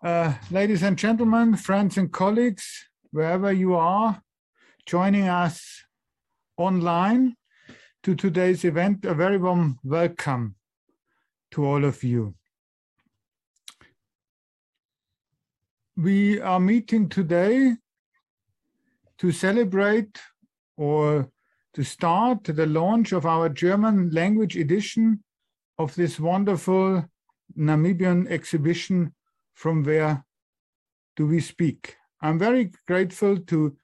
Uh, ladies and gentlemen, friends and colleagues, wherever you are joining us online to today's event, a very warm welcome to all of you. We are meeting today to celebrate or to start the launch of our German language edition of this wonderful Namibian exhibition from where do we speak. I'm very grateful to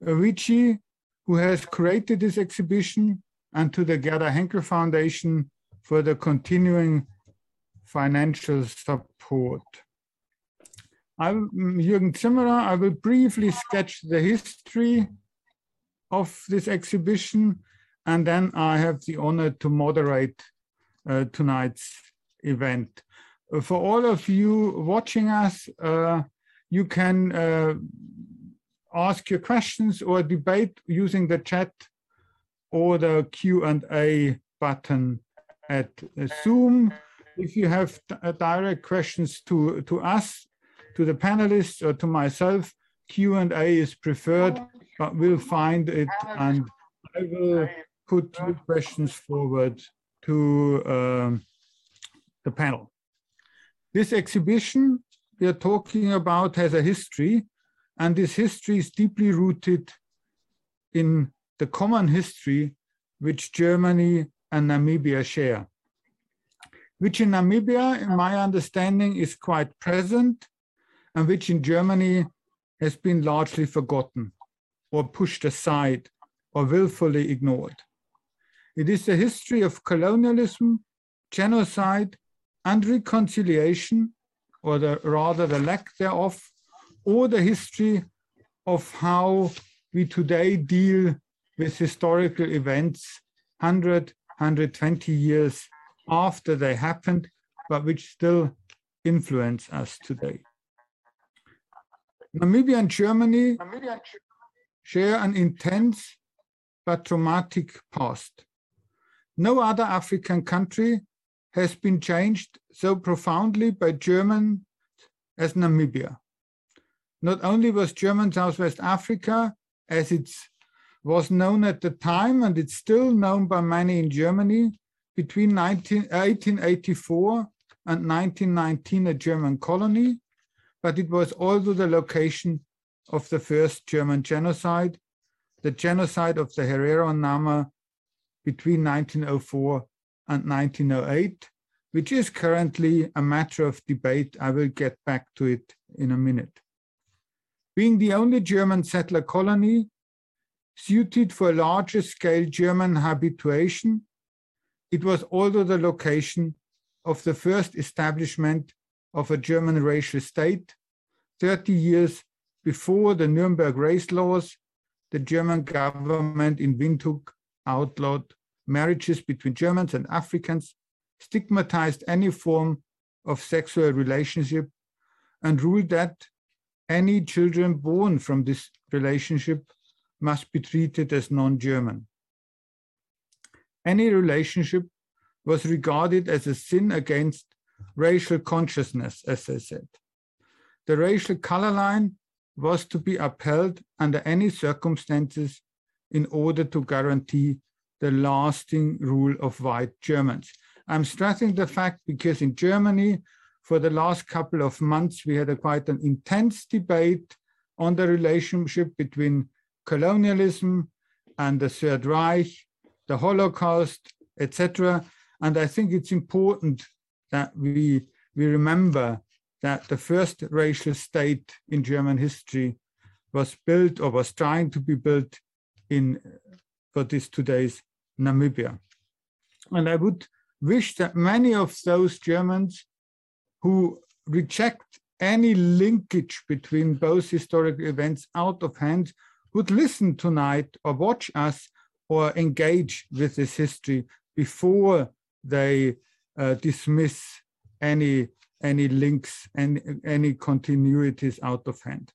Richie, who has created this exhibition, and to the Gerda Henkel Foundation for the continuing financial support. I'm Jürgen Zimmerer. I will briefly sketch the history of this exhibition, and then I have the honor to moderate uh, tonight's event for all of you watching us, uh, you can uh, ask your questions or debate using the chat or the Q&A button at uh, Zoom. If you have uh, direct questions to, to us, to the panelists or to myself, Q&A is preferred, but we'll find it and I will put your questions forward to um, the panel. This exhibition we are talking about has a history, and this history is deeply rooted in the common history which Germany and Namibia share, which in Namibia, in my understanding, is quite present, and which in Germany has been largely forgotten or pushed aside or willfully ignored. It is the history of colonialism, genocide, and reconciliation, or the, rather the lack thereof, or the history of how we today deal with historical events 100, 120 years after they happened, but which still influence us today. Namibia and Germany share an intense but traumatic past. No other African country has been changed so profoundly by German as Namibia. Not only was German Southwest Africa, as it was known at the time, and it's still known by many in Germany, between 19, 1884 and 1919 a German colony, but it was also the location of the first German genocide, the genocide of the Herero Nama between 1904 and 1908, which is currently a matter of debate. I will get back to it in a minute. Being the only German settler colony suited for larger scale German habitation, it was also the location of the first establishment of a German racial state 30 years before the Nuremberg race laws, the German government in Windhoek outlawed marriages between Germans and Africans, stigmatized any form of sexual relationship, and ruled that any children born from this relationship must be treated as non-German. Any relationship was regarded as a sin against racial consciousness, as I said. The racial color line was to be upheld under any circumstances in order to guarantee the lasting rule of white Germans. I'm stressing the fact because in Germany, for the last couple of months, we had a quite an intense debate on the relationship between colonialism and the Third Reich, the Holocaust, etc. And I think it's important that we, we remember that the first racial state in German history was built or was trying to be built in for this today's Namibia. And I would wish that many of those Germans who reject any linkage between both historical events out of hand would listen tonight or watch us or engage with this history before they uh, dismiss any any links and any continuities out of hand.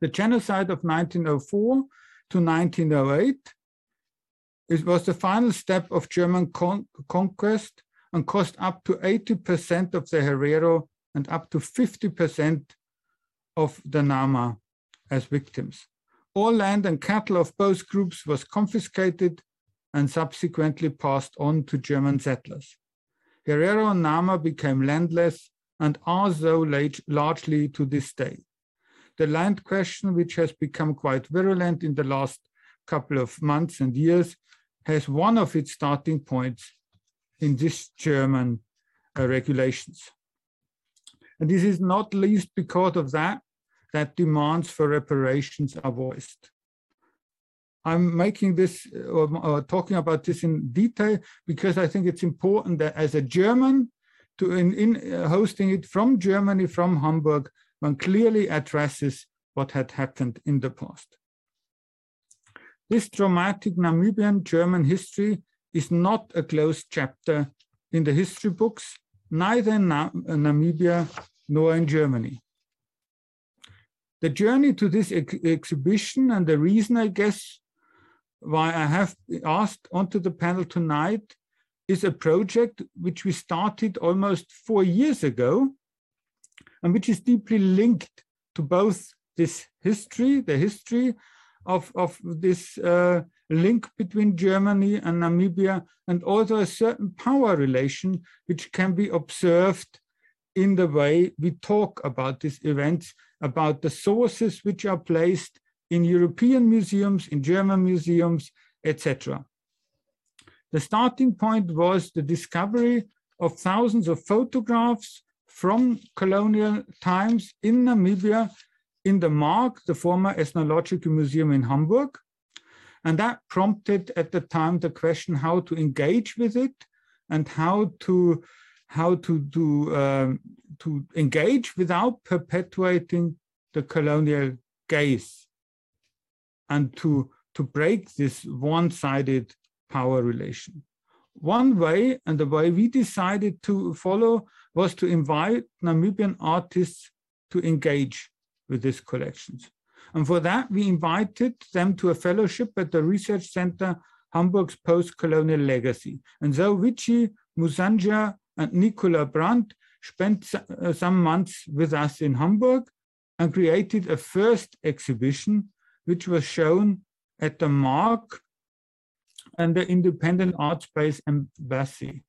The genocide of 1904 to 1908 it was the final step of German con conquest and cost up to 80% of the Herero and up to 50% of the Nama as victims. All land and cattle of both groups was confiscated and subsequently passed on to German settlers. Herero and Nama became landless and are so largely to this day. The land question, which has become quite virulent in the last couple of months and years, has one of its starting points in this German uh, regulations. And this is not least because of that, that demands for reparations are voiced. I'm making this or, or, talking about this in detail because I think it's important that as a German, to in, in uh, hosting it from Germany, from Hamburg, one clearly addresses what had happened in the past. This dramatic Namibian German history is not a closed chapter in the history books, neither in Namibia nor in Germany. The journey to this ex exhibition and the reason, I guess, why I have asked onto the panel tonight is a project which we started almost four years ago and which is deeply linked to both this history, the history of, of this uh, link between Germany and Namibia, and also a certain power relation which can be observed in the way we talk about these events, about the sources which are placed in European museums, in German museums, etc. The starting point was the discovery of thousands of photographs from colonial times in Namibia in the MARKK, the former Ethnological Museum in Hamburg. And that prompted at the time the question how to engage with it and how to how to do um, to engage without perpetuating the colonial gaze and to to break this one-sided power relation. One way, and the way we decided to follow, was to invite Namibian artists to engage with these collections. And for that, we invited them to a fellowship at the Research Center Hamburg's Post-Colonial Legacy. And so Mushaandja, and Nicola Brandt spent uh, some months with us in Hamburg and created a first exhibition, which was shown at the MARKK and the Independent Art Space Embassy.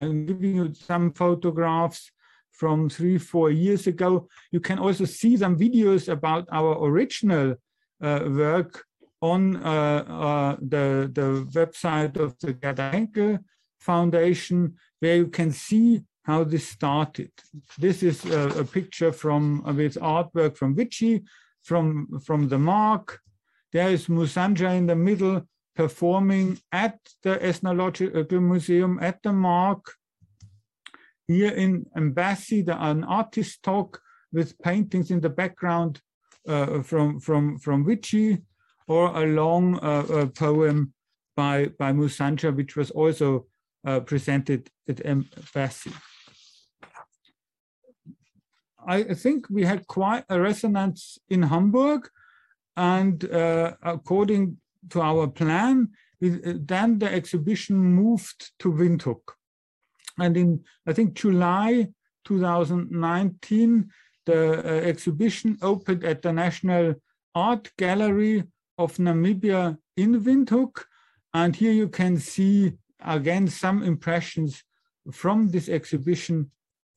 I'm giving you some photographs from three, four years ago. You can also see some videos about our original uh, work on uh, uh, the, the website of the Gerda Foundation, where you can see how this started. This is a, a picture from with artwork from Vichy, from, from the MARKK. There is Mushaandja in the middle performing at the Ethnological Museum at the MARKK here in Embassy, an artist talk with paintings in the background uh, from, from, from Vichy, or a long uh, poem by, by Mushaandja, which was also uh, presented at Embassy. I think we had quite a resonance in Hamburg, and uh, according to our plan, then the exhibition moved to Windhoek. And in, I think, July 2019, the uh, exhibition opened at the National Art Gallery of Namibia in Windhoek. And here you can see, again, some impressions from this exhibition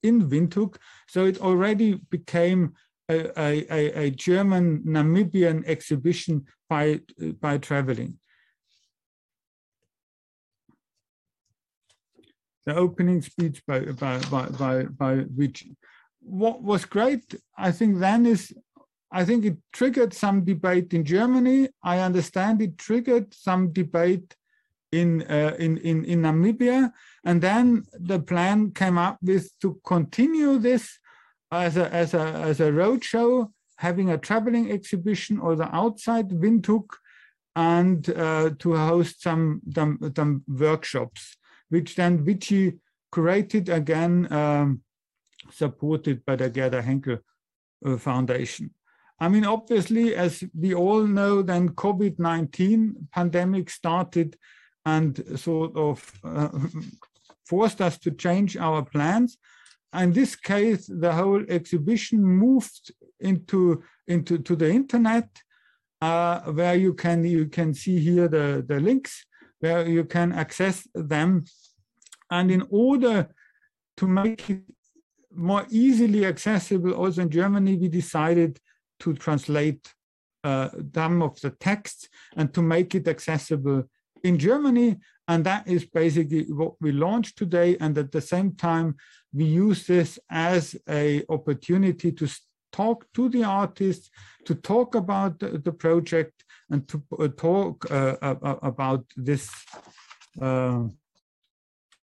in Windhoek. So it already became a, a, a German Namibian exhibition by, by traveling. The opening speech by by by by, by which what was great i think then is i think it triggered some debate in germany. I understand it triggered some debate in uh, in, in in namibia. And then the plan came up with to continue this as a as a as a roadshow having a traveling exhibition or the outside windhoek and uh, to host some, some, some workshops which then Vichy created again, um, supported by the Gerda Henkel uh, Foundation. I mean, obviously, as we all know, then COVID-19 pandemic started and sort of uh, forced us to change our plans. in this case, the whole exhibition moved into into to the internet, uh, where you can you can see here the the links where you can access them, and in order to make it more easily accessible, also in Germany, we decided to translate uh, some of the texts and to make it accessible in Germany. And that is basically what we launched today. And at the same time, we use this as a opportunity to talk to the artists, to talk about the, the project, and to uh, talk uh, about this uh,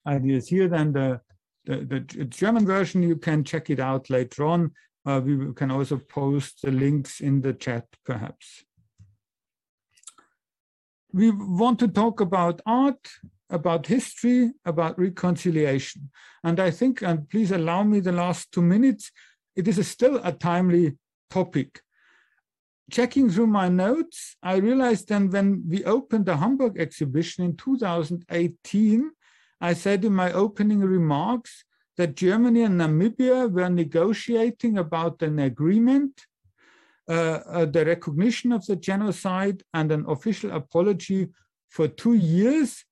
ideas here. Then the, the, the German version, you can check it out later on. Uh, we can also post the links in the chat, perhaps we want to talk about art, about history, about reconciliation. And I think, and please allow me the last two minutes, it is a still a timely topic. Checking through my notes, I realized then when we opened the Hamburg exhibition in 2018, I said in my opening remarks that Germany and Namibia were negotiating about an agreement uh, uh, the recognition of the genocide and an official apology for two years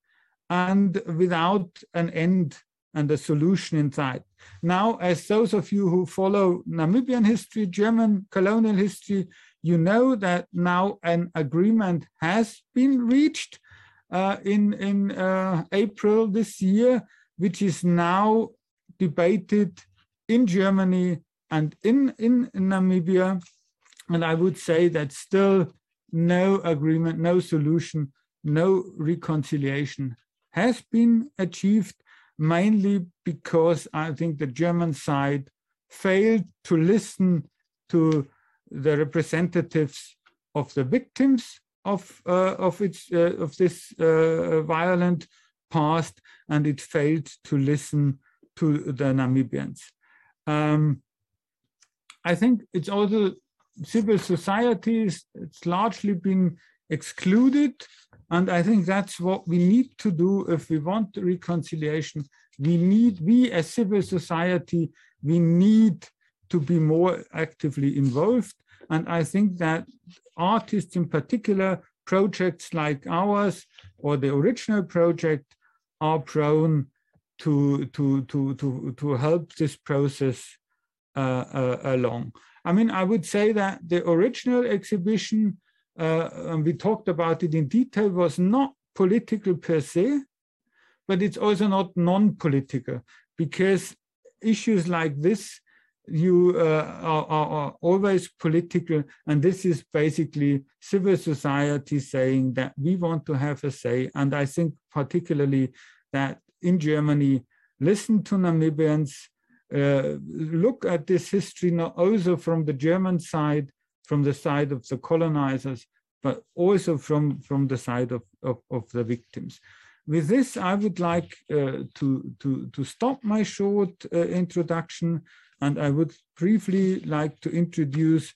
and without an end and a solution in sight. Now, as those of you who follow Namibian history, German colonial history, you know that now an agreement has been reached uh, in, in uh, April this year, which is now debated in Germany and in, in Namibia. And I would say that still no agreement, no solution, no reconciliation has been achieved, mainly because I think the German side failed to listen to the representatives of the victims of uh, of its uh, of this uh, violent past, and it failed to listen to the Namibians. Um, I think it's also civil societies, it's largely been excluded. And I think that's what we need to do if we want reconciliation. We need, we as civil society, we need to be more actively involved. And I think that artists in particular, projects like ours or the original project are prone to, to, to, to, to help this process uh, uh, along. I mean, I would say that the original exhibition, uh, and we talked about it in detail, was not political per se, but it's also not non-political because issues like this you uh, are, are, always political and this is basically civil society saying that we want to have a say and i think particularly that in germany listen to namibians uh, look at this history not also from the German side, from the side of the colonizers, but also from, from the side of, of, of the victims. With this, I would like uh, to, to, to stop my short uh, introduction and I would briefly like to introduce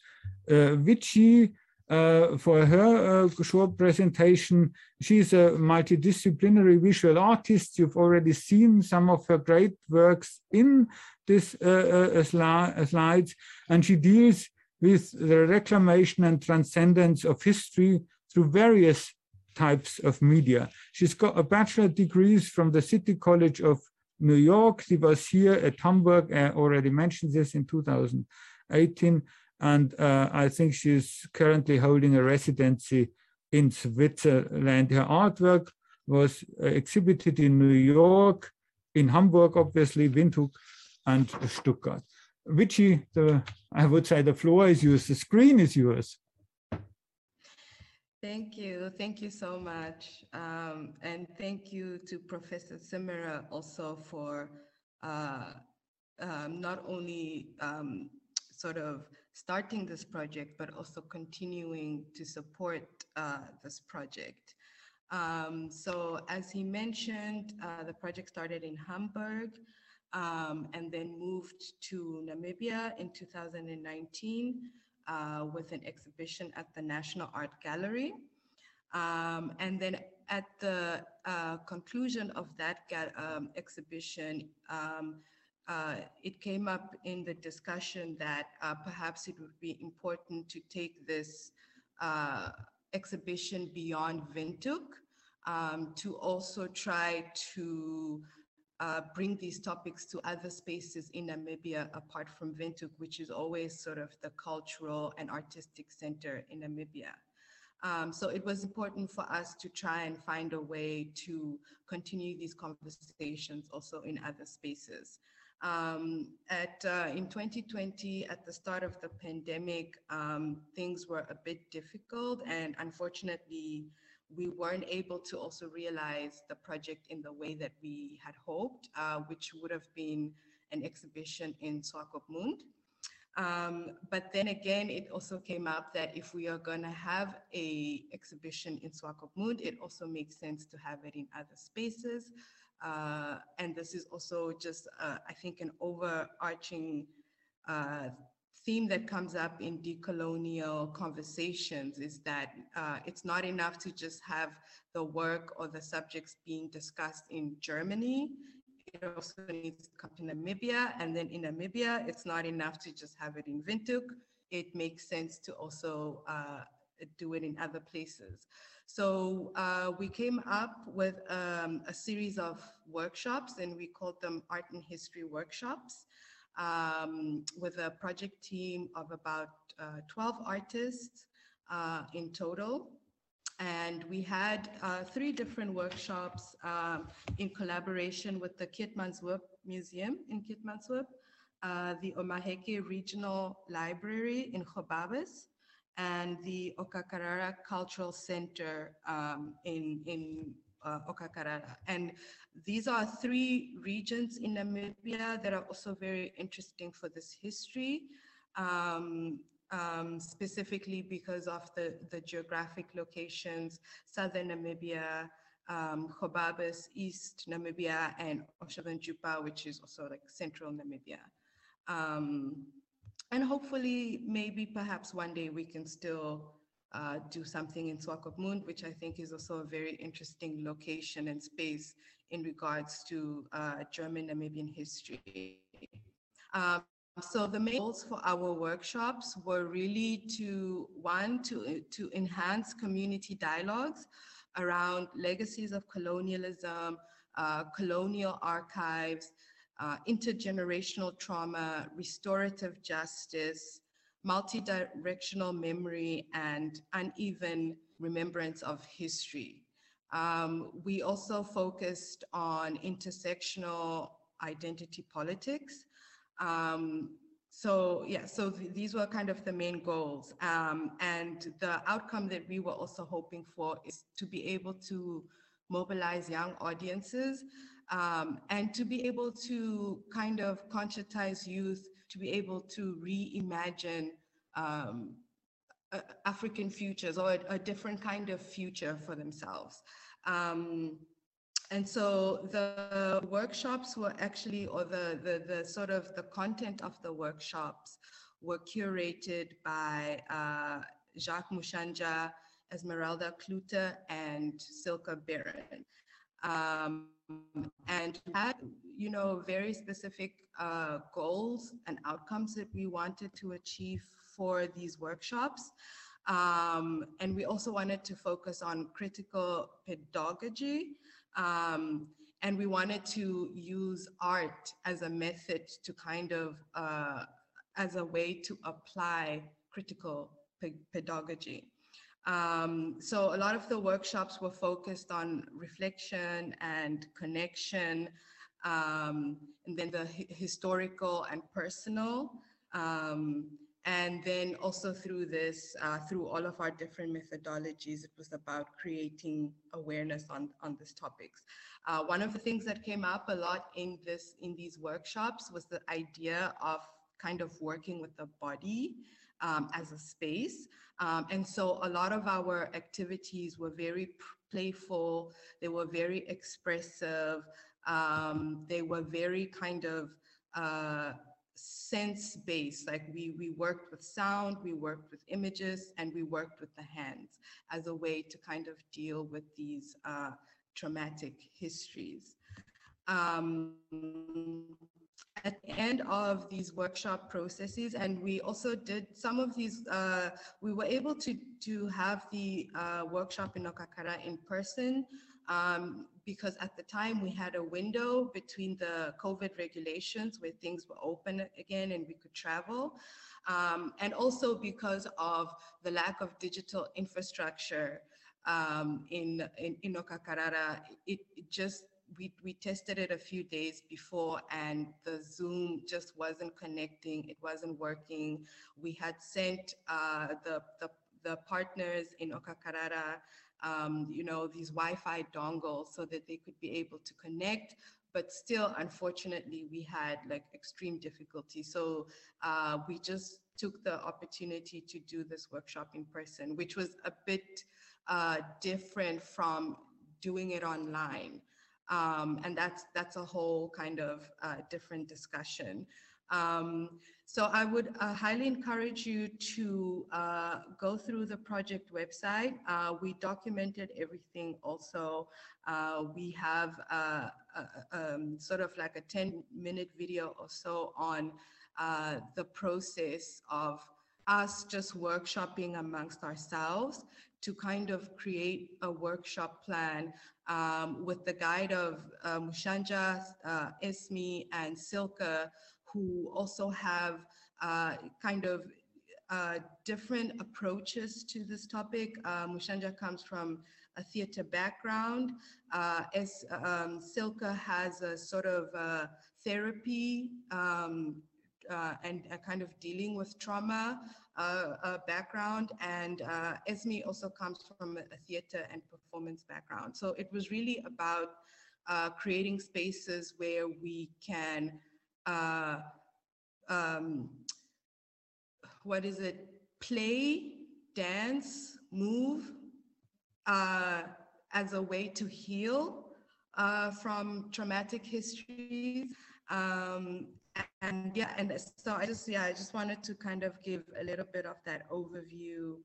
uh, Vichy uh, for her uh, short presentation. She's a multidisciplinary visual artist. You've already seen some of her great works in this uh, sli slides, and she deals with the reclamation and transcendence of history through various types of media. She's got a bachelor degrees from the City College of New York. She was here at Hamburg, I already mentioned this in 2018, and uh, I think she's currently holding a residency in Switzerland. Her artwork was uh, exhibited in New York, in Hamburg, obviously, Windhoek, and Stuttgart. Vichy, the, I would say the floor is yours, the screen is yours. Thank you. Thank you so much. Um, and thank you to Professor Zimmerer also for uh, um, not only um, sort of starting this project, but also continuing to support uh, this project. Um, so as he mentioned, uh, the project started in Hamburg um, and then moved to Namibia in 2019 uh, with an exhibition at the National Art Gallery. Um, and then at the uh, conclusion of that um, exhibition, um, uh, it came up in the discussion that uh, perhaps it would be important to take this uh, exhibition beyond Windhoek um, to also try to uh, bring these topics to other spaces in Namibia apart from Windhoek, which is always sort of the cultural and artistic center in Namibia. Um, so it was important for us to try and find a way to continue these conversations also in other spaces. Um, at uh, in 2020, at the start of the pandemic, um, things were a bit difficult, and unfortunately, we weren't able to also realize the project in the way that we had hoped, uh, which would have been an exhibition in Swakopmund. Um, but then again, it also came up that if we are going to have a exhibition in Swakopmund, it also makes sense to have it in other spaces. Uh, and this is also just, uh, I think, an overarching uh, theme that comes up in decolonial conversations is that uh, it's not enough to just have the work or the subjects being discussed in Germany. It also needs to come to Namibia. And then in Namibia, it's not enough to just have it in Windhoek. It makes sense to also uh, do it in other places. So uh, we came up with um, a series of workshops and we called them art and history workshops um, with a project team of about uh, 12 artists uh, in total. And we had uh, three different workshops um, in collaboration with the Keetmanshoop Museum in Keetmanshoop, uh, the Omaheke Regional Library in Gobabis, and the Okakarara Cultural Center um, in, in uh. And these are three regions in Namibia that are also very interesting for this history, um, um, specifically because of the, the geographic locations, southern Namibia, um, Gobabis, East Namibia, and Otjozondjupa, which is also like central Namibia. Um, and hopefully, maybe perhaps one day we can still uh, do something in Swakopmund, which I think is also a very interesting location and space in regards to uh, German Namibian history. Um, so the main goals for our workshops were really to, one, to, to enhance community dialogues around legacies of colonialism, uh, colonial archives, uh, intergenerational trauma, restorative justice, multi-directional memory, and uneven remembrance of history. Um, we also focused on intersectional identity politics. Um, so yeah, so th these were kind of the main goals. Um, and the outcome that we were also hoping for is to be able to mobilize young audiences um, and to be able to kind of conscientize youth to be able to reimagine um, African futures or a, a, different kind of future for themselves. Um, and so the workshops were actually, or the, the, the sort of the content of the workshops were curated by uh, Jacques Mushaandja, Esmeralda Klute, and Silke Barron. Um, and had, you know, very specific uh, goals and outcomes that we wanted to achieve for these workshops. Um, and we also wanted to focus on critical pedagogy. Um, and we wanted to use art as a method to kind of, uh, as a way to apply critical pe pedagogy. Um, so a lot of the workshops were focused on reflection and connection, um, and then the historical and personal. Um, and then also through this, uh, through all of our different methodologies, it was about creating awareness on, on these topics. Uh, one of the things that came up a lot in this in these workshops was the idea of kind of working with the body um, as a space. Um, and so a lot of our activities were very playful, they were very expressive, um, they were very kind of uh, sense based like we we worked with sound we worked with images and we worked with the hands as a way to kind of deal with these uh, traumatic histories. Um, at the end of these workshop processes, and we also did some of these, uh, we were able to, to have the uh, workshop in Okakarara in person um, because at the time we had a window between the COVID regulations where things were open again and we could travel. Um, and also because of the lack of digital infrastructure um, in, in, in it, it just we, we tested it a few days before and the Zoom just wasn't connecting. It wasn't working. We had sent uh, the, the, the, partners in Okakarara, um, you know, these Wi-Fi dongles so that they could be able to connect. But still, unfortunately, we had like extreme difficulty. So uh, we just took the opportunity to do this workshop in person, which was a bit uh, different from doing it online. Um, and that's that's a whole kind of uh, different discussion. Um, so I would uh, highly encourage you to uh, go through the project website. Uh, we documented everything also. Uh, we have uh, um, sort of like a 10 minute video or so on the process of us just workshopping amongst ourselves to kind of create a workshop plan um, with the guide of uh, Mushaandja, uh, and Silke, who also have uh, kind of uh, different approaches to this topic. Uh, Mushaandja comes from a theater background. Uh, as um, Silke has a sort of uh, therapy um, uh, and kind of dealing with trauma uh, background. And uh, Esme also comes from a theater and performance background. So it was really about uh, creating spaces where we can, uh, um, what is it, play, dance, move uh, as a way to heal uh, from traumatic histories. Um, and yeah, and so I just, yeah, I just wanted to kind of give a little bit of that overview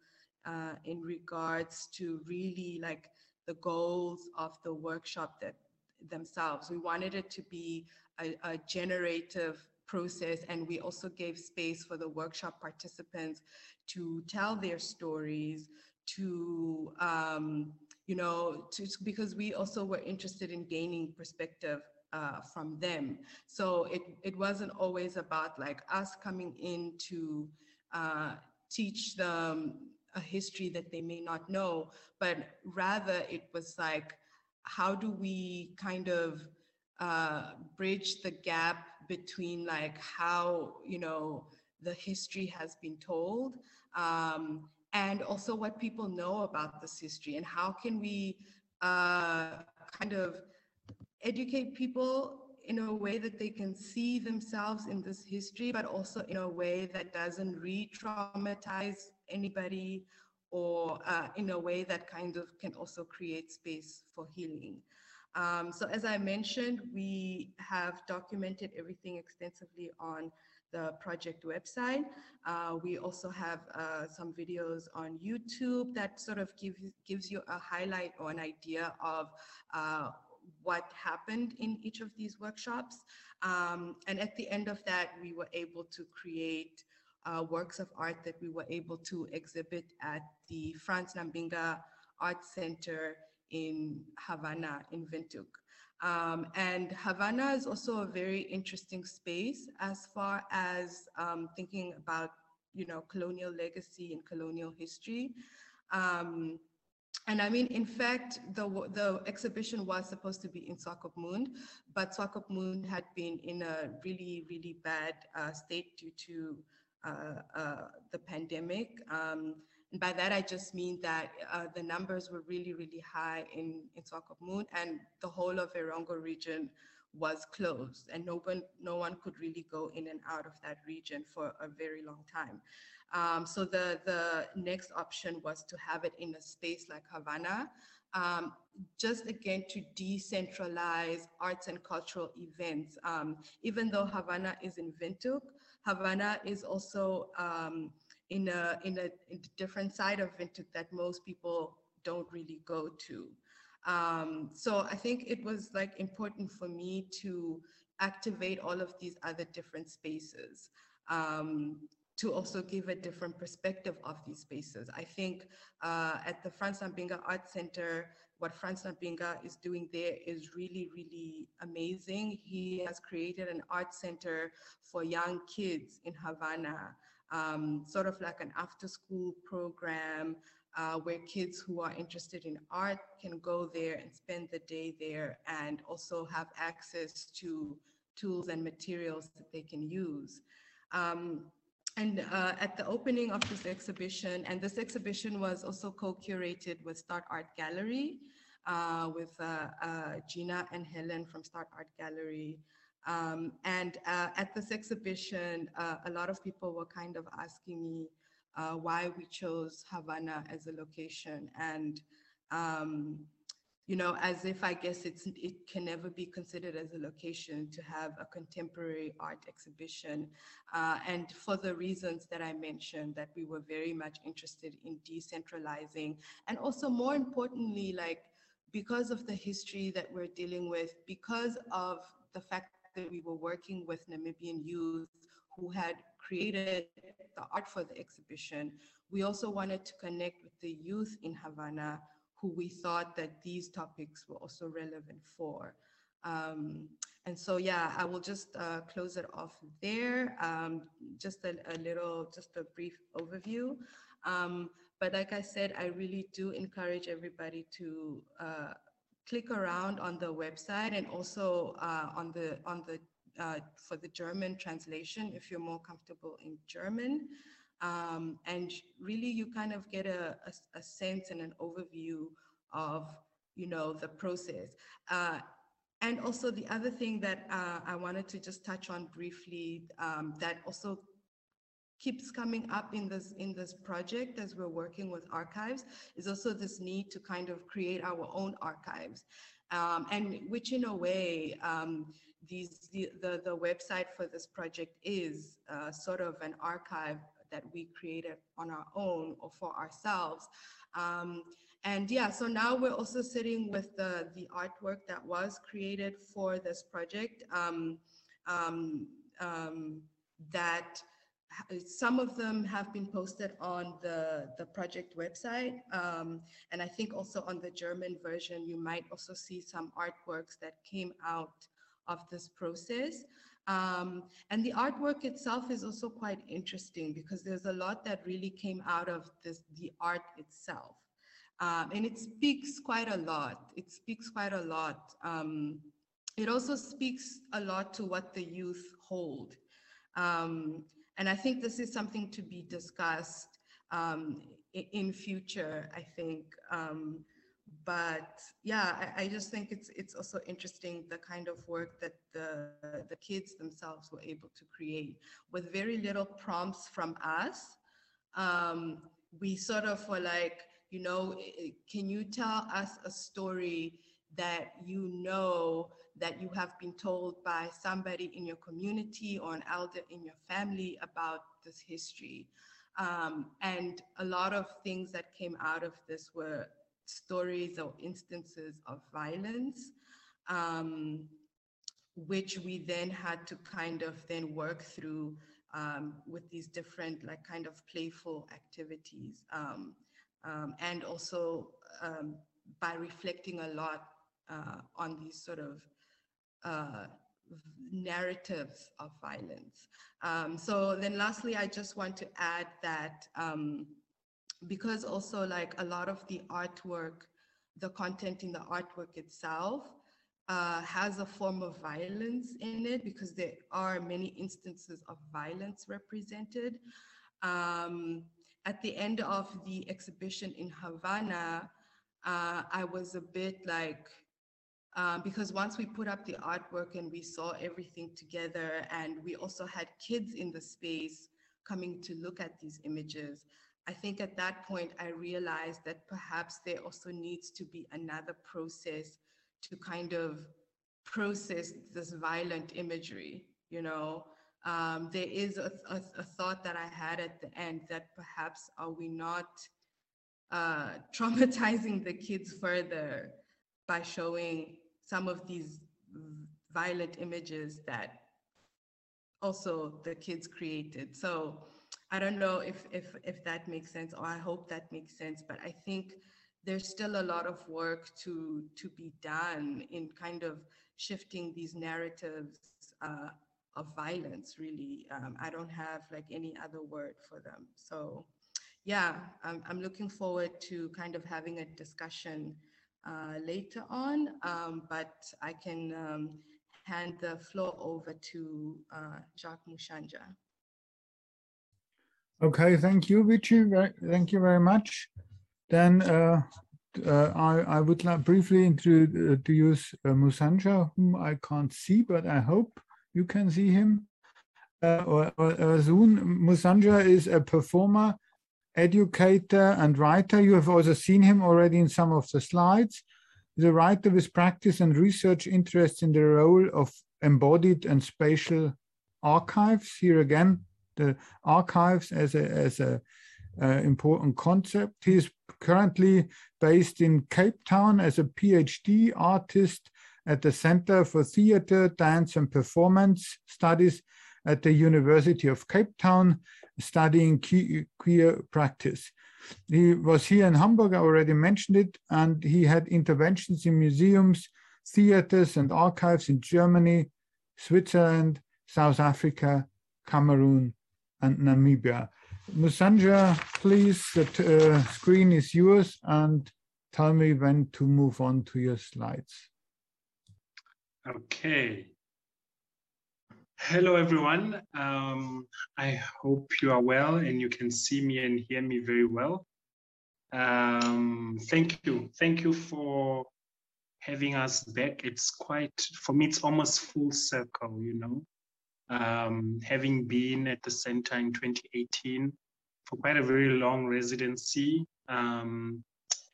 uh, in regards to really like the goals of the workshop that themselves. We wanted it to be a, a generative process and we also gave space for the workshop participants to tell their stories, to, um, you know, to, because we also were interested in gaining perspective uh, from them. So it, it wasn't always about like us coming in to uh, teach them a history that they may not know, but rather it was like, how do we kind of uh, bridge the gap between like how, you know, the history has been told um, and also what people know about this history and how can we uh, kind of educate people in a way that they can see themselves in this history, but also in a way that doesn't re-traumatize anybody or uh, in a way that kind of can also create space for healing. Um, so as I mentioned, we have documented everything extensively on the project website. Uh, we also have uh, some videos on YouTube that sort of give, gives you a highlight or an idea of uh, what happened in each of these workshops. Um, and at the end of that, we were able to create uh, works of art that we were able to exhibit at the Frans Nambinga Art Center in Havana, in Windhoek. Um, and Havana is also a very interesting space as far as um, thinking about, you know, colonial legacy and colonial history. Um, and I mean, in fact, the, the exhibition was supposed to be in Swakopmund, but Swakopmund had been in a really, really bad uh, state due to uh, uh, the pandemic. Um, and by that, I just mean that uh, the numbers were really, really high in, in Swakopmund and the whole of Erongo region was closed and no one, no one could really go in and out of that region for a very long time. Um, so the, the next option was to have it in a space like Havana, um, just again to decentralize arts and cultural events. Um, even though Havana is in Windhoek, Havana is also um, in, a, in, a, in a different side of Windhoek that most people don't really go to. Um, so I think it was like important for me to activate all of these other different spaces um, to also give a different perspective of these spaces. I think uh, at the Frans Nambinga Art Center, what Frans Nambinga is doing there is really, really amazing. He has created an art center for young kids in Havana, um, sort of like an after school program uh, where kids who are interested in art can go there and spend the day there and also have access to tools and materials that they can use. Um, and uh, at the opening of this exhibition, and this exhibition was also co-curated with Start Art Gallery, uh, with uh, uh Gina and Helen from Start Art Gallery. Um, and uh, at this exhibition, a lot of people were kind of asking me why we chose Havana as a location. And um, you know, as if I guess it's it can never be considered as a location to have a contemporary art exhibition. Uh, and for the reasons that I mentioned, that we were very much interested in decentralizing and also more importantly, like because of the history that we're dealing with, because of the fact that we were working with Namibian youth who had created the art for the exhibition, we also wanted to connect with the youth in Havana who we thought that these topics were also relevant for. Um, and so, yeah, I will just uh, close it off there. Um, just a, a, little, just a brief overview. Um, but like I said, I really do encourage everybody to uh, click around on the website and also uh, on the on the uh, for the German translation if you're more comfortable in German. Um, and really you kind of get a, a, a, sense and an overview of, you know, the process. Uh, and also the other thing that uh, I wanted to just touch on briefly um, that also keeps coming up in this in this project as we're working with archives is also this need to kind of create our own archives um, and which in a way um, these the, the, the website for this project is uh, sort of an archive that we created on our own or for ourselves. Um, and yeah, so now we're also sitting with the, the artwork that was created for this project um, um, um that some of them have been posted on the, the project website. Um, and I think also on the German version, you might also see some artworks that came out of this process. Um, and the artwork itself is also quite interesting because there's a lot that really came out of this, the art itself. Um, and it speaks quite a lot. It speaks quite a lot. Um, it also speaks a lot to what the youth hold. Um, and I think this is something to be discussed um, in future, I think. Um, but yeah, I, I, just think it's it's also interesting the kind of work that the the kids themselves were able to create with very little prompts from us. Um, we sort of were like, you know, can you tell us a story that you know that you have been told by somebody in your community or an elder in your family about this history? Um, and a lot of things that came out of this were stories or instances of violence, um, which we then had to kind of then work through um, with these different like kind of playful activities. Um, um and also um, by reflecting a lot uh, on these sort of uh, narratives of violence. Um, so then lastly, I just want to add that because also like a lot of the artwork, the content in the artwork itself uh, has a form of violence in it because there are many instances of violence represented. Um, at the end of the exhibition in Havana, uh, I was a bit like, uh, because once we put up the artwork and we saw everything together and we also had kids in the space coming to look at these images, I think at that point, I realized that perhaps there also needs to be another process to kind of process this violent imagery, you know. Um, there is a, a, a, thought that I had at the end that perhaps are we not uh, traumatizing the kids further by showing some of these violent images that also the kids created. So I don't know if if if that makes sense, or I hope that makes sense. But I think there's still a lot of work to to be done in kind of shifting these narratives uh, of violence. Really, um, I don't have like any other word for them. So yeah, I'm, I'm looking forward to kind of having a discussion uh, later on, um, but I can um, hand the floor over to uh, Jacques Mushaandja. Okay, thank you, Vichy. Thank you very much. Then uh, uh, I, I would like briefly introduce uh, Mushaandja, whom I can't see, but I hope you can see him. Uh, or, or, soon. Mushaandja is a performer, educator, and writer. You have also seen him already in some of the slides. A writer with practice and research interests in the role of embodied and spatial archives. Here again, the archives as a, as a uh, important concept. He is currently based in Cape Town as a PhD artist at the Center for Theatre, Dance and Performance Studies at the University of Cape Town, studying queer practice. He was here in Hamburg, I already mentioned it, and he had interventions in museums, theaters, and archives in Germany, Switzerland, South Africa, Cameroon, and Namibia. Mushaandja, please, the uh, screen is yours and tell me when to move on to your slides. Okay. Hello, everyone. Um, I hope you are well and you can see me and hear me very well. Um, thank you. Thank you for having us back. It's quite, for me, it's almost full circle, you know um, having been at the center in 2018 for quite a very long residency, um,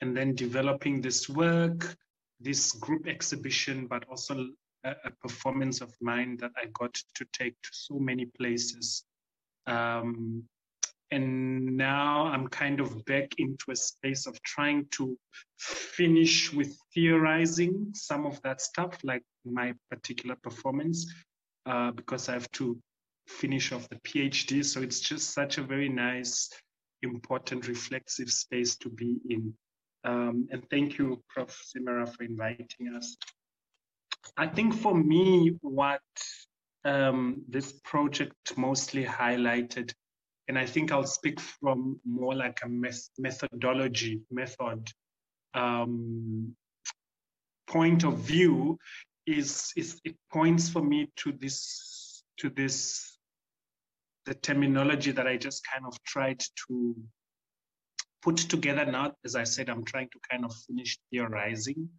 and then developing this work, this group exhibition, but also a, a, performance of mine that I got to take to so many places. Um, and now I'm kind of back into a space of trying to finish with theorizing some of that stuff, like my particular performance, uh, because I have to finish off the PhD. So it's just such a very nice, important, reflexive space to be in. Um, and thank you, Prof. Zimmerer, for inviting us. I think for me, what um, this project mostly highlighted, and I think I'll speak from more like a methodology, method um, point of view, is, is it points for me to this to this the terminology that I just kind of tried to put together now. As I said, I'm trying to kind of finish theorizing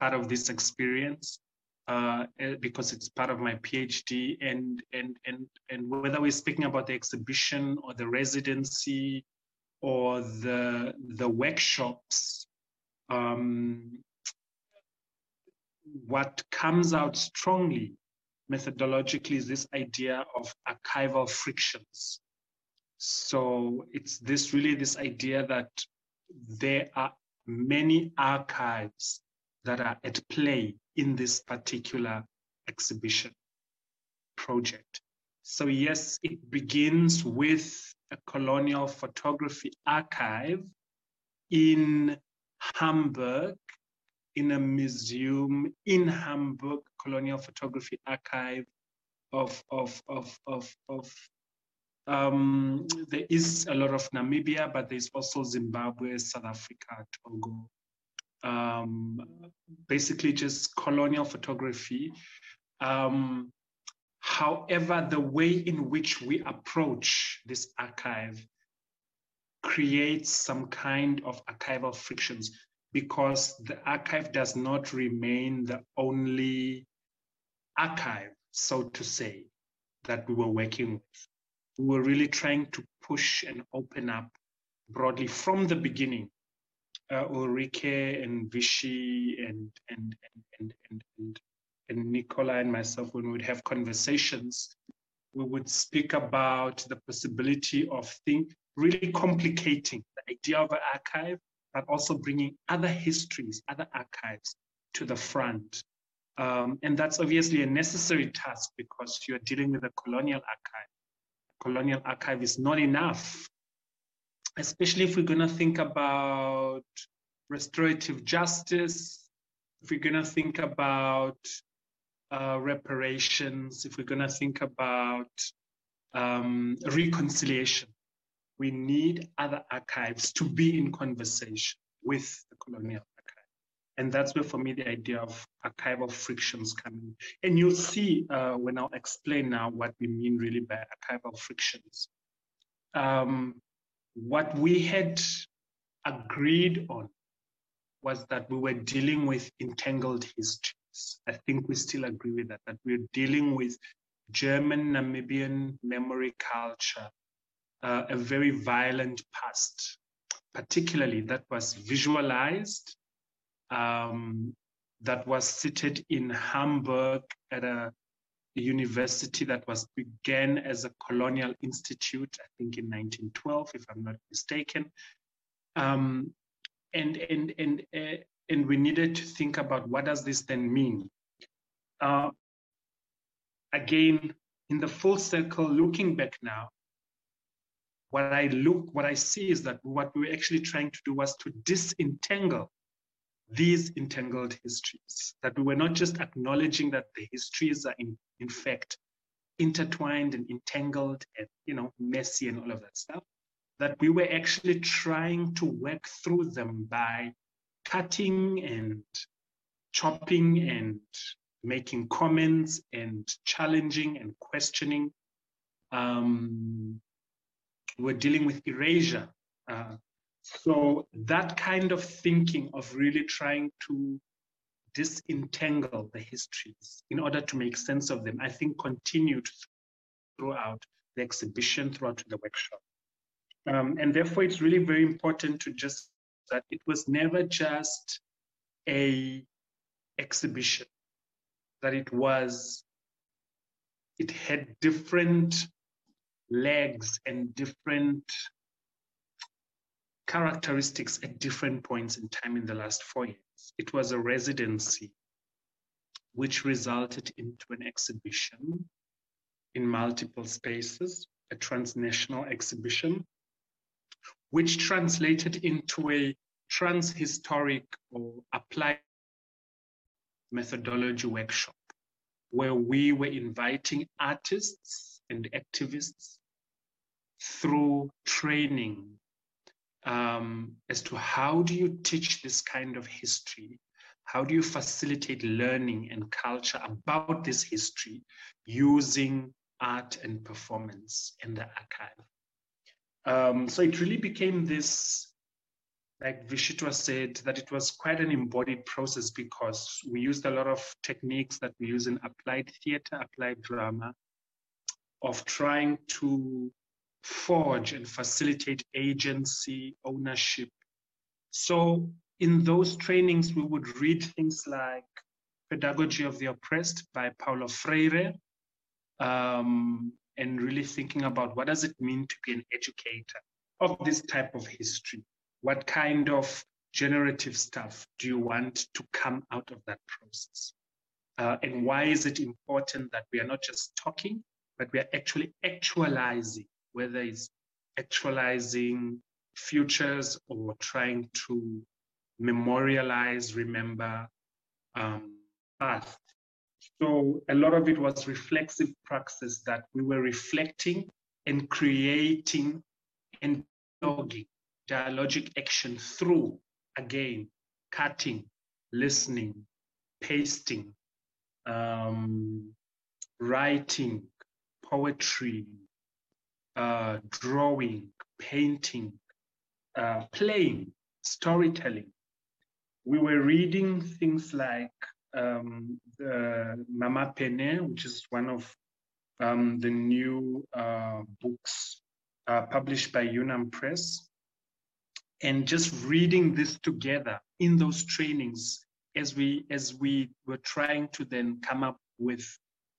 part of this experience uh, eh, because it's part of my PhD. And and and and whether we're speaking about the exhibition or the residency or the the workshops, um, what comes out strongly methodologically is this idea of archival frictions. So it's this really this idea that there are many archives that are at play in this particular exhibition project. So yes, it begins with a colonial photography archive in Hamburg in a museum in Hamburg, Colonial Photography Archive of, of, of, of, of um, there is a lot of Namibia, but there's also Zimbabwe, South Africa, Togo. Um, basically just colonial photography. Um, however, the way in which we approach this archive creates some kind of archival frictions because the archive does not remain the only archive, so to say, that we were working with. We were really trying to push and open up broadly from the beginning. Uh, Ulrike and Vichy and and and and and and Nicola and myself, when we would have conversations, we would speak about the possibility of think really complicating the idea of an archive but also bringing other histories, other archives to the front Um, and that's obviously a necessary task because you're dealing with a colonial archive. Colonial archive is not enough, especially if we're going to think about restorative justice, if we're going to think about uh, reparations, if we're going to think about um, reconciliation, we need other archives to be in conversation with the colonial archive. And that's where, for me, the idea of archival frictions come in. And you'll see uh, when I'll explain now what we mean really by archival frictions. Um, what we had agreed on was that we were dealing with entangled histories. I think we still agree with that, that we're dealing with German Namibian memory culture, uh, a very violent past, particularly that was visualized, um, that was seated in Hamburg at a university that was began as a colonial institute, I think in 1912, if I'm not mistaken. Um, and and and uh, and we needed to think about what does this then mean. Uh, again, in the full circle, looking back now, what I look, what I see is that what we were actually trying to do was to disentangle these entangled histories. That we were not just acknowledging that the histories are in, in fact intertwined and entangled and you know messy and all of that stuff. That we were actually trying to work through them by cutting and chopping and making comments and challenging and questioning. Um, we're dealing with erasure. Uh, so that kind of thinking of really trying to disentangle the histories in order to make sense of them, I think continued throughout the exhibition, throughout the workshop. Um, and therefore, it's really very important to just that it was never just a exhibition, that it was, it had different legs and different characteristics at different points in time in the last four years. It was a residency which resulted into an exhibition in multiple spaces, a transnational exhibition, which translated into a transhistoric or applied methodology workshop where we were inviting artists and activists through training um, as to how do you teach this kind of history? How do you facilitate learning and culture about this history using art and performance in the archive? Um, so it really became this, like Vishitwa said, that it was quite an embodied process because we used a lot of techniques that we use in applied theater, applied drama, of trying to forge and facilitate agency, ownership. So in those trainings, we would read things like Pedagogy of the Oppressed by Paulo Freire, um, and really thinking about what does it mean to be an educator of this type of history? What kind of generative stuff do you want to come out of that process? Uh, and why is it important that we are not just talking, but we are actually actualizing whether it's actualizing futures or trying to memorialize, remember um, past. So a lot of it was reflexive praxis that we were reflecting and creating and dialoguing, dialogic action through, again, cutting, listening, pasting, um, writing, poetry, uh, drawing, painting, uh, playing, storytelling. We were reading things like um, Mama Penee, which is one of um, the new uh, books uh, published by Unam Press, and just reading this together in those trainings as we as we were trying to then come up with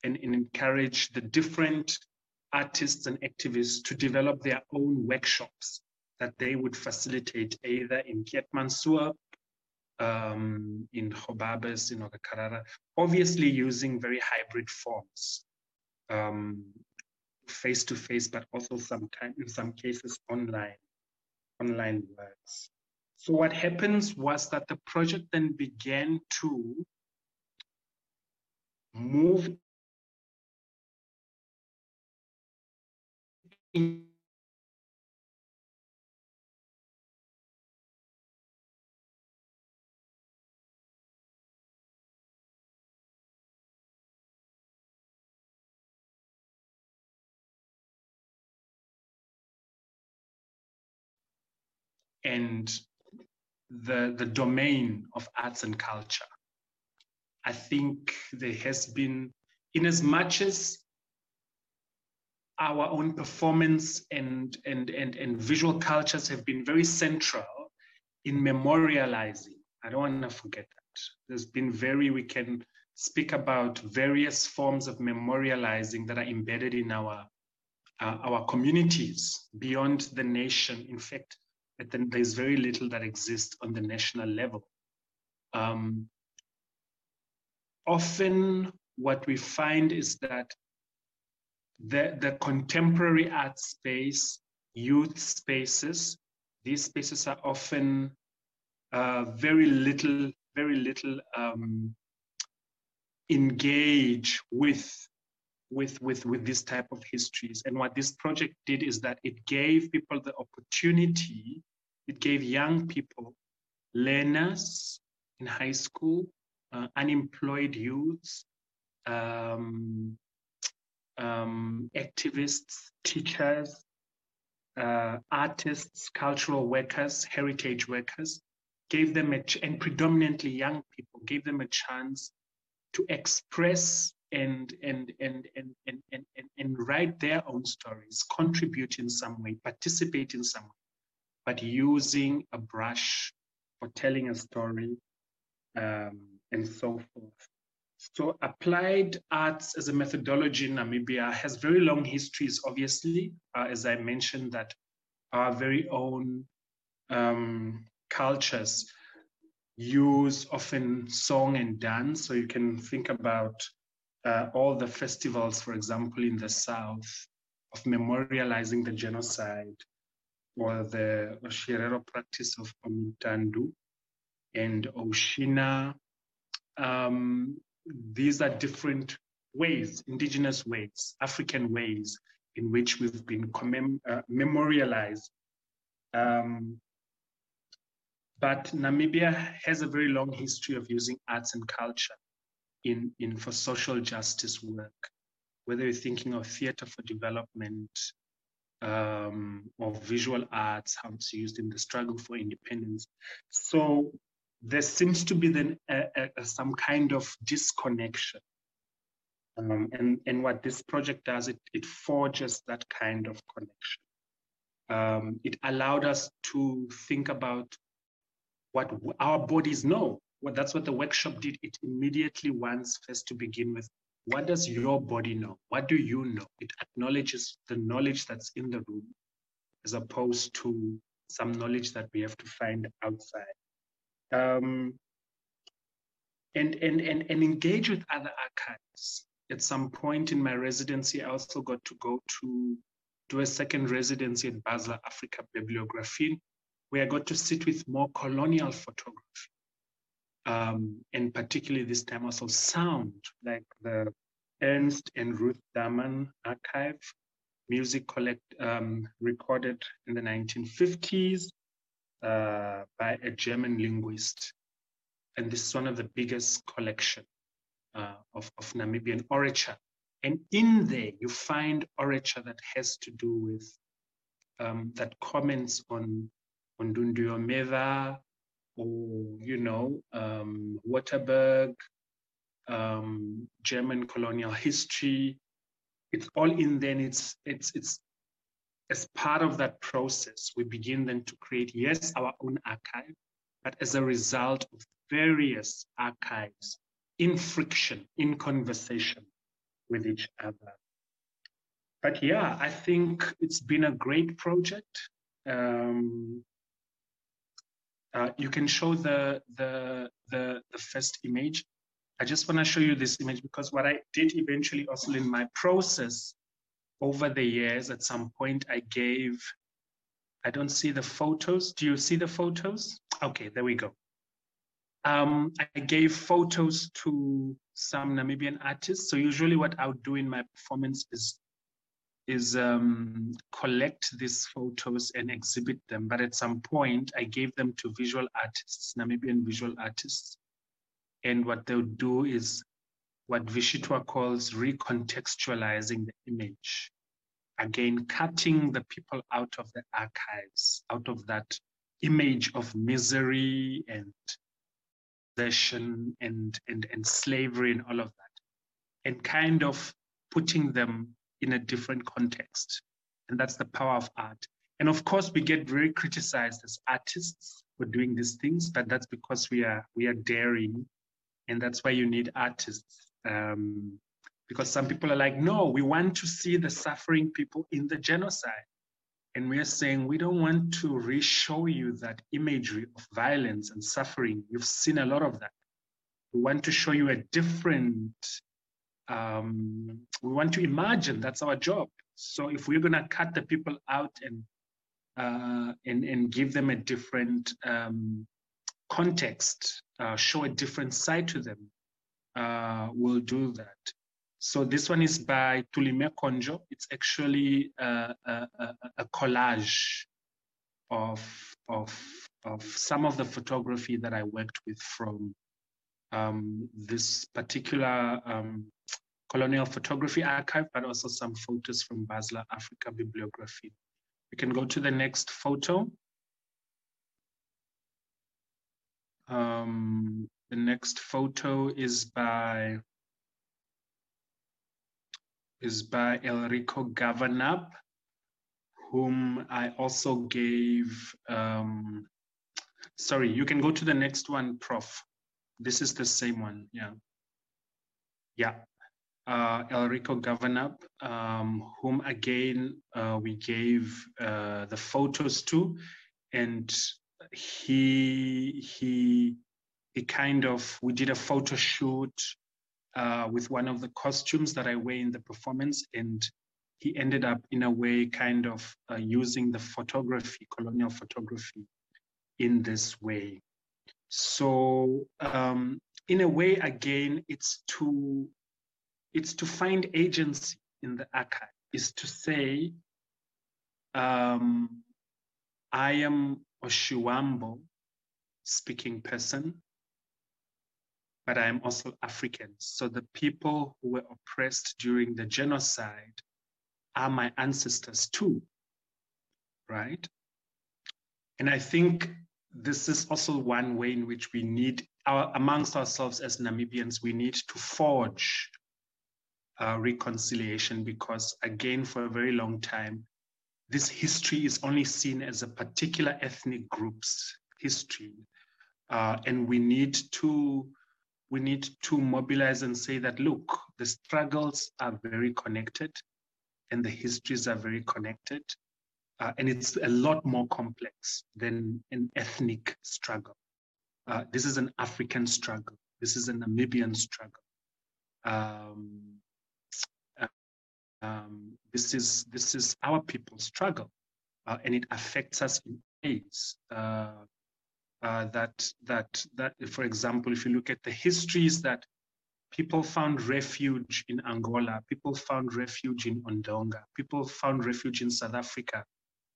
and, and encourage the different artists and activists to develop their own workshops that they would facilitate either in Keetmanshoop um, in Gobabis, in Okakarara, obviously using very hybrid forms, face to face, but also sometimes in some cases online, online works. So what happens was that the project then began to move in and the, the domain of arts and culture. I think there has been, in as much as our own performance and, and, and, and visual cultures have been very central in memorializing. I don't want to forget that. There's been very, we can speak about various forms of memorializing that are embedded in our, uh, our communities beyond the nation. In fact, but then there's very little that exists on the national level. Um, often what we find is that the, the contemporary art space, youth spaces, these spaces are often uh, very little, very little um, engage with with with with this type of histories. And what this project did is that it gave people the opportunity it gave young people learners in high school uh, unemployed youths um, um, activists teachers uh, artists cultural workers heritage workers gave them a and predominantly young people gave them a chance to express and and and and and and, and, and write their own stories, contribute in some way, participate in some way, but using a brush for telling a story um, and so forth. So applied arts as a methodology in Namibia has very long histories, obviously, uh, as I mentioned, that our very own um, cultures use often song and dance. So you can think about uh, all the festivals, for example, in the South, of memorializing the genocide, or the Otjiherero practice of Omitandu and Oshina. Um, these are different ways, indigenous ways, African ways in which we've been commem- uh, memorialized. Um, but Namibia has a very long history of using arts and culture in, in for social justice work, whether you're thinking of theater for development um, or visual arts, how it's used in the struggle for independence. So there seems to be then a, a, some kind of disconnection. Um, and, and what this project does, it, it forges that kind of connection. Um, it allowed us to think about what our bodies know well, that's what the workshop did. It immediately wants first to begin with what does your body know? What do you know? It acknowledges the knowledge that's in the room as opposed to some knowledge that we have to find outside. Um, and, and, and, and engage with other archives. At some point in my residency, I also got to go to do a second residency at Basel Africa Bibliographie, where I got to sit with more colonial photography um, and particularly this time also sound, like the Ernst and Ruth Dammann archive, music collect um, recorded in the 1950s uh, by a German linguist. And this is one of the biggest collection uh, of, of Namibian orature. And in there, you find orature that has to do with, um, that comments on, on Dunduomeva, or you know um, Waterberg, um, German colonial history. It's all in then. It's it's it's as part of that process, we begin then to create yes our own archive, but as a result of various archives in friction, in conversation with each other. But yeah, I think it's been a great project. Um, uh, you can show the, the, the, the first image. I just want to show you this image because what I did eventually also in my process over the years, at some point I gave, I don't see the photos. Do you see the photos? Okay, there we go. Um, I gave photos to some Namibian artists. So usually what I would do in my performance is is um, collect these photos and exhibit them. But at some point, I gave them to visual artists, Namibian visual artists. And what they'll do is what Vishitwa calls recontextualizing the image. Again, cutting the people out of the archives, out of that image of misery and possession and, and, and slavery and all of that, and kind of putting them in a different context. And that's the power of art. And of course, we get very criticized as artists for doing these things, but that's because we are we are daring, and that's why you need artists. Um, because some people are like, no, we want to see the suffering people in the genocide. And we are saying we don't want to re-show you that imagery of violence and suffering. You've seen a lot of that. We want to show you a different, um, we want to imagine that's our job. So if we're gonna cut the people out and uh, and, and give them a different um, context, uh, show a different side to them, uh, we'll do that. So this one is by Tulime Konjo. It's actually a, a, a, collage of, of, of some of the photography that I worked with from um, this particular um, colonial photography archive, but also some photos from Basler Africa Bibliography. We can go to the next photo. Um, the next photo is by is by Elrico Gavanab, whom I also gave, um, sorry, you can go to the next one, Prof. This is the same one, yeah. Yeah, uh, Elrico Gavanab, um, whom again uh, we gave uh, the photos to, and he he he kind of we did a photo shoot uh, with one of the costumes that I wear in the performance. And he ended up, in a way, kind of uh, using the photography, colonial photography, in this way. So, um, in a way, again, it's to it's to find agency in the archive. Is to say, um, I am a speaking person but I am also African. So the people who were oppressed during the genocide are my ancestors too, right? And I think this is also one way in which we need, our, amongst ourselves as Namibians, we need to forge uh, reconciliation because, again, for a very long time, this history is only seen as a particular ethnic group's history. Uh, and we need to we need to mobilize and say that, look, the struggles are very connected and the histories are very connected. Uh, and it's a lot more complex than an ethnic struggle. Uh, this is an African struggle. This is a Namibian struggle. Um, uh, um, this is this is our people's struggle, uh, and it affects us in ways. Uh, uh, that that that for example if you look at the histories that people found refuge in angola people found refuge in ondonga people found refuge in south africa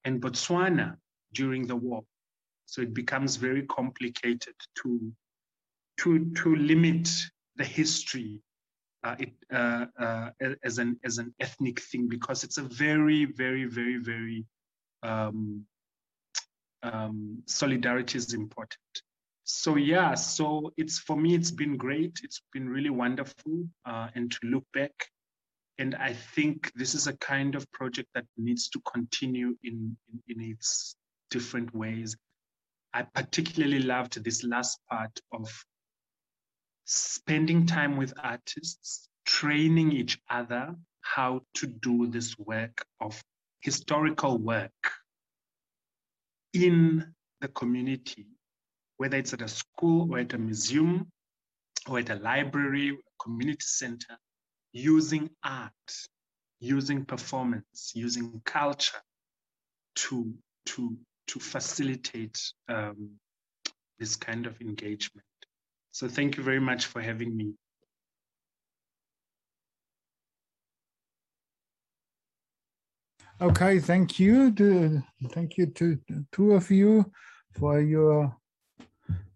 and botswana during the war. So it becomes very complicated to to to limit the history uh, it, uh, uh, as an as an ethnic thing because it's a very very very very um, um, solidarity is important. So yeah, so it's for me, it's been great. It's been really wonderful uh, and to look back. And I think this is a kind of project that needs to continue in, in, in its different ways. I particularly loved this last part of spending time with artists, training each other how to do this work of historical work in the community whether it's at a school or at a museum or at a library, community center, using art, using performance, using culture to, to, to facilitate um, this kind of engagement. So thank you very much for having me. Okay, thank you. To, thank you to two of you for your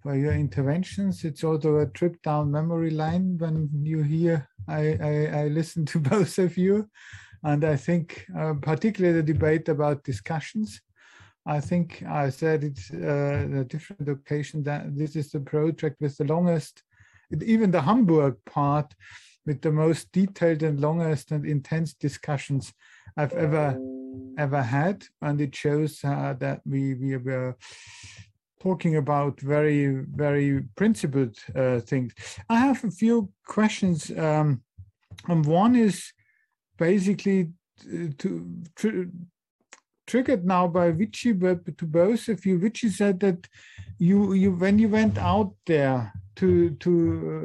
for your interventions. It's also a trip down memory line when you hear I, I, I listen to both of you. And I think uh, particularly the debate about discussions. I think I said it uh, a different occasion that this is the project with the longest, even the Hamburg part, with the most detailed and longest and intense discussions I've ever ever had, and it shows uh, that we we were talking about very very principled uh, things. I have a few questions, um, and one is basically to, to triggered now by Vichy, but to both of you, Vichy said that you you when you went out there to to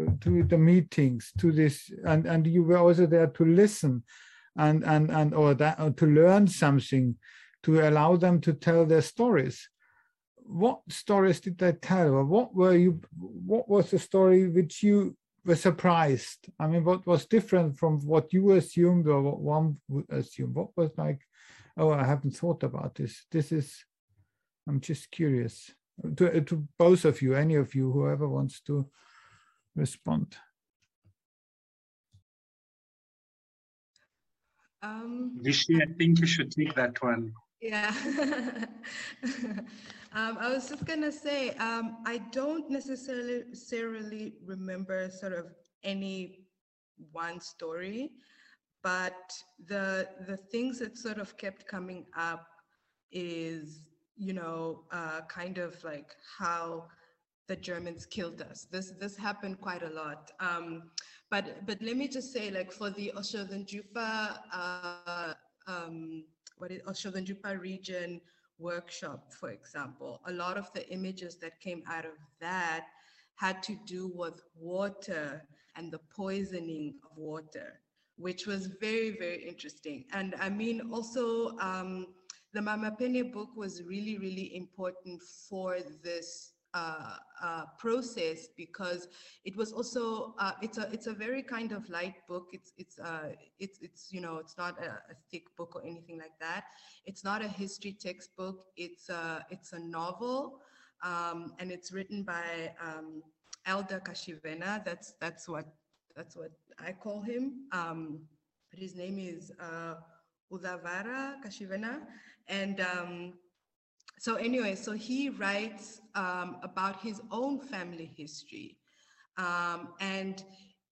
uh, to the meetings to this and and you were also there to listen and and and or that or to learn something to allow them to tell their stories. What stories did they tell? Or what were you what was the story which you were surprised? I mean what was different from what you assumed or what one would assume? What was like oh i haven't thought about this. This is i'm just curious. To, to both of you any of you whoever wants to respond Um, Vishy, I think you should take that one. Yeah. um, I was just going to say, um, I don't necessarily, necessarily remember sort of any one story, but the the things that sort of kept coming up is, you know, uh, kind of like how the Germans killed us. This this happened quite a lot. Um, but but let me just say, like for the Otjozondjupa, uh, um, what is Otjozondjupa region workshop, for example, a lot of the images that came out of that had to do with water and the poisoning of water, which was very, very interesting. And I mean, also, um, the Mama Penee book was really, really important for this uh, uh, process because it was also uh, it's a it's a very kind of light book. It's it's uh, it's it's you know it's not a, a, thick book or anything like that. It's not a history textbook. It's a it's a novel, um, and it's written by um, Elder Katjivena. That's that's what that's what I call him. Um, but his name is uh, Uazuvara Katjivena, and um, so anyway, so he writes um, about his own family history. Um, and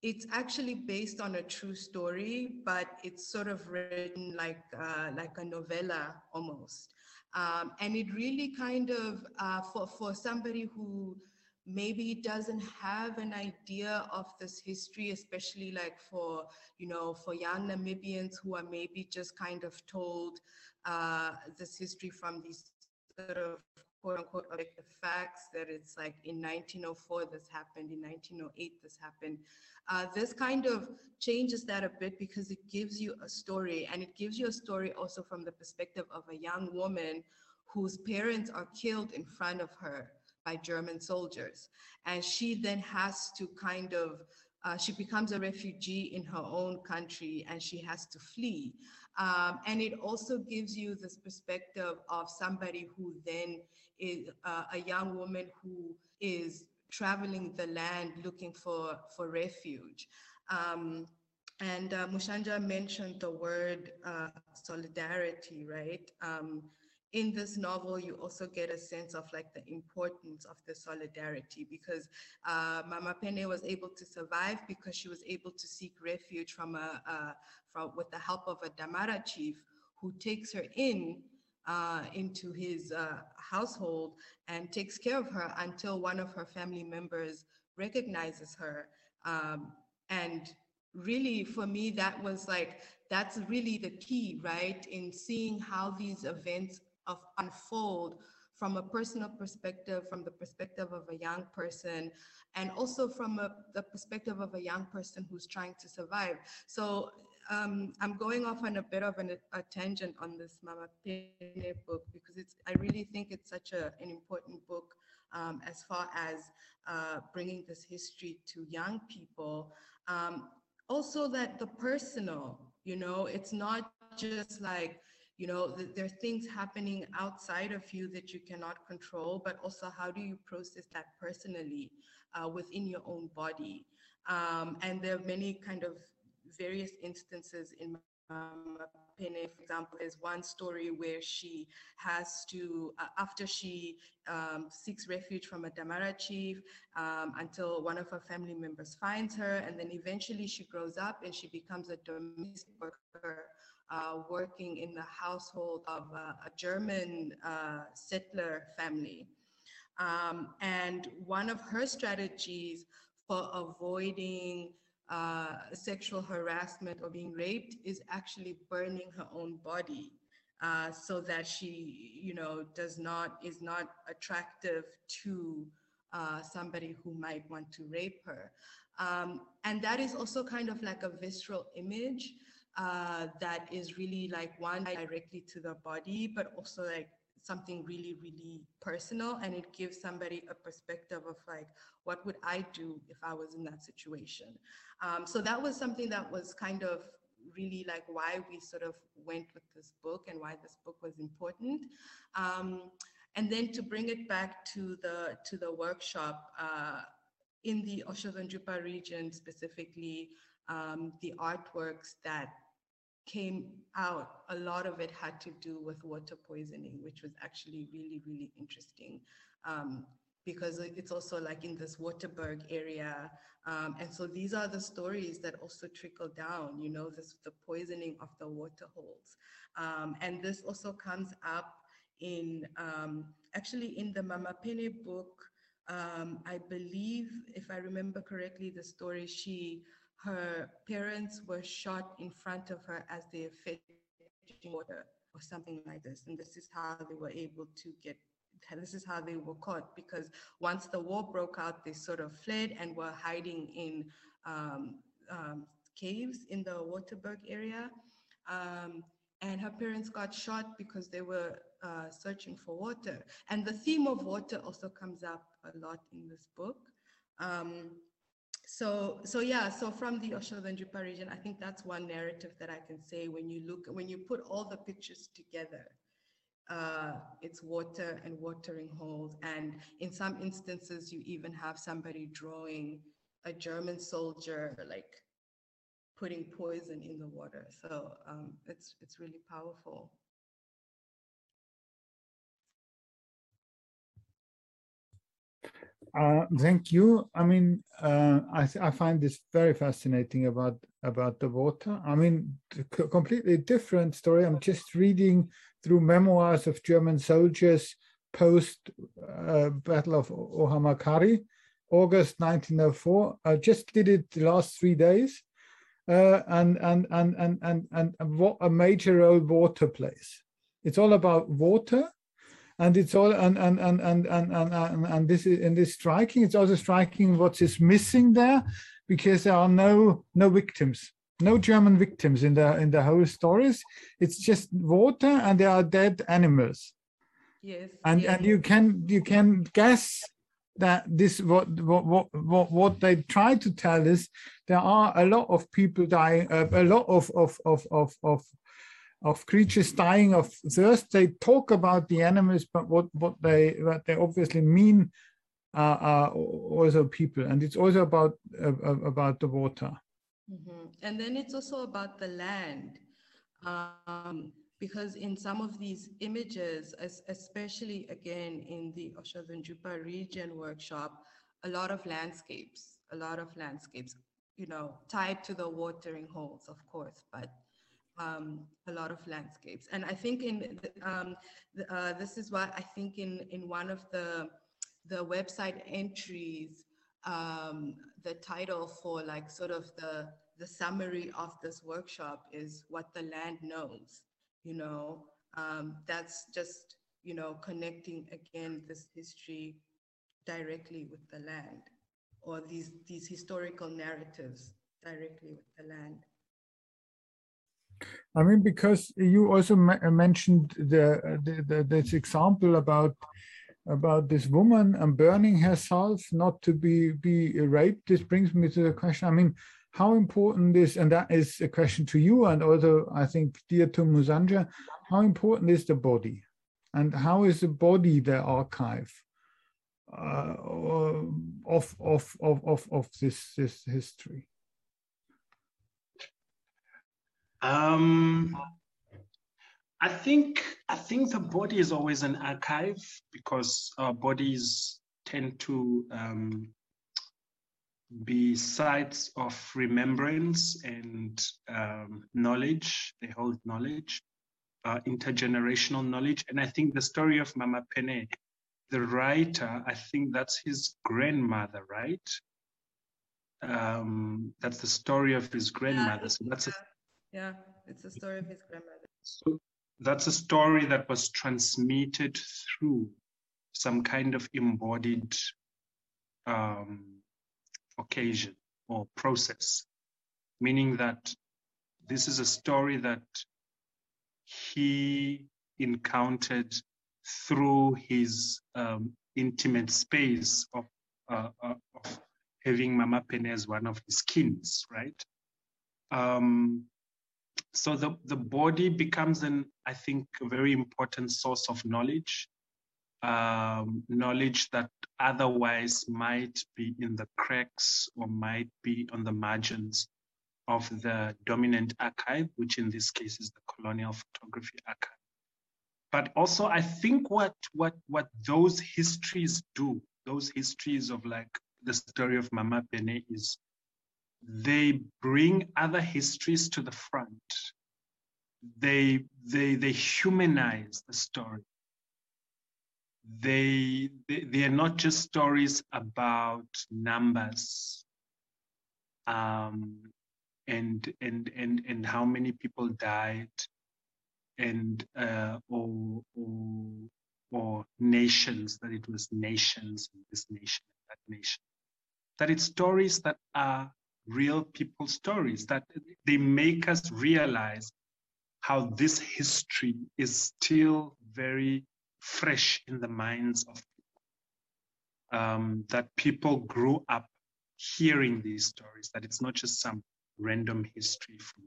it's actually based on a true story, but it's sort of written like, uh, like a novella almost. Um, and it really kind of, uh, for, for somebody who maybe doesn't have an idea of this history, especially like for, you know, for young Namibians who are maybe just kind of told uh, this history from these sort of quote unquote the facts that it's like in 1904 this happened, in 1908 this happened. Uh, this kind of changes that a bit because it gives you a story and it gives you a story also from the perspective of a young woman whose parents are killed in front of her by German soldiers. And she then has to kind of, uh, she becomes a refugee in her own country and she has to flee. Um, and it also gives you this perspective of somebody who then is uh, a young woman who is traveling the land looking for, for refuge. Um, and uh, Mushaandja mentioned the word uh, solidarity, right? Um, in this novel, you also get a sense of like the importance of the solidarity because uh, Mama Penee was able to survive because she was able to seek refuge from a, a from, with the help of a Damara chief who takes her in uh, into his uh, household and takes care of her until one of her family members recognizes her. Um, and really, for me, that was like, that's really the key, right? In seeing how these events of unfold from a personal perspective, from the perspective of a young person, and also from a, the perspective of a young person who's trying to survive. So um, I'm going off on a bit of an, a tangent on this Mama Penee book because it's I really think it's such a, an important book um, as far as uh, bringing this history to young people. Um, also that the personal, you know, it's not just like, you know, th there are things happening outside of you that you cannot control, but also how do you process that personally uh, within your own body? Um, and there are many kind of various instances in um, Penee, for example, is one story where she has to, uh, after she um, seeks refuge from a Damara chief um, until one of her family members finds her, and then eventually she grows up and she becomes a domestic worker uh, working in the household of a German uh, settler family. Um, and one of her strategies for avoiding uh, sexual harassment or being raped is actually burning her own body uh, so that she, you know, does not, is not attractive to uh, somebody who might want to rape her. Um, and that is also kind of like a visceral image uh, that is really like one directly to the body, but also like something really, really personal. And it gives somebody a perspective of like, what would I do if I was in that situation? Um, so that was something that was kind of really like why we sort of went with this book and why this book was important. Um, and then to bring it back to the to the workshop uh, in the Otjozondjupa region specifically, um, the artworks that came out, a lot of it had to do with water poisoning, which was actually really, really interesting. Um, because it's also like in this Waterberg area. Um, and so these are the stories that also trickle down, you know, this the poisoning of the water holes. Um, and this also comes up in, um, actually in the Mama Penee book, um, I believe, if I remember correctly, the story, she, her parents were shot in front of her as they fetching water or something like this. And this is how they were able to get this is how they were caught because once the war broke out, they sort of fled and were hiding in um, um, caves in the Waterberg area. Um, and her parents got shot because they were uh, searching for water. And the theme of water also comes up a lot in this book. Um, so, so yeah, so from the Otjozondjupa region, I think that's one narrative that I can say when you look, when you put all the pictures together, uh, it's water and watering holes. And in some instances, you even have somebody drawing a German soldier like putting poison in the water. So um, it's it's really powerful. Uh, thank you. I mean, uh, I, I find this very fascinating about about the water. I mean, completely different story. I'm just reading through memoirs of German soldiers post uh, Battle of Ohamakari, August 1904. I just did it the last three days. Uh, and, and, and, and, and, and, and what a major role water plays. It's all about water and it's all and and and and and and, and, and this is in this striking it's also striking what is missing there because there are no no victims no German victims in the in the whole stories. It's just water and there are dead animals. Yes. And yes. and you can you can guess that this what what what what they try to tell is there are a lot of people dying, uh, a lot of of of of of of creatures dying of thirst. They talk about the animals, but what what they what they obviously mean are, are also people, and it's also about uh, about the water. Mm-hmm. And then it's also about the land. Um, because in some of these images, especially again in the Otjozondjupa region workshop, a lot of landscapes, a lot of landscapes, you know, tied to the watering holes, of course, but um, a lot of landscapes. And I think in um, the, uh, this is why I think in in one of the the website entries, um, the title for like sort of the the summary of this workshop is what the land knows. You know, um, that's just you know, connecting again this history directly with the land or these, these historical narratives directly with the land. I mean, because you also mentioned the, the, the, this example about about this woman and burning herself not to be be raped. This brings me to the question. I mean, how important is and that is a question to you and also I think dear to Mushaandja, how important is the body, and how is the body the archive uh, of, of of of of this this history? Um, I think I think the body is always an archive because our bodies tend to um, be sites of remembrance and um, knowledge. They hold knowledge, uh, intergenerational knowledge, and I think the story of Mama Penee, the writer, I think that's his grandmother, right? Um, that's the story of his grandmother. So that's a yeah, it's a story of his grandmother. So that's a story that was transmitted through some kind of embodied um, occasion or process, meaning that this is a story that he encountered through his um, intimate space of, uh, uh, of having Mama Penee as one of his kins, right? Um, so the, the body becomes an i think a very important source of knowledge um, knowledge that otherwise might be in the cracks or might be on the margins of the dominant archive which in this case is the colonial photography archive. But also i think what what what those histories do those histories of like the story of mama Penee is they bring other histories to the front. They, they, they humanize the story. They, they, they are not just stories about numbers um, and, and, and, and how many people died and uh, or, or, or nations, that it was nations, this nation, that nation. That it's stories that are real people stories that they make us realize how this history is still very fresh in the minds of people. Um, that people grew up hearing these stories, that it's not just some random history from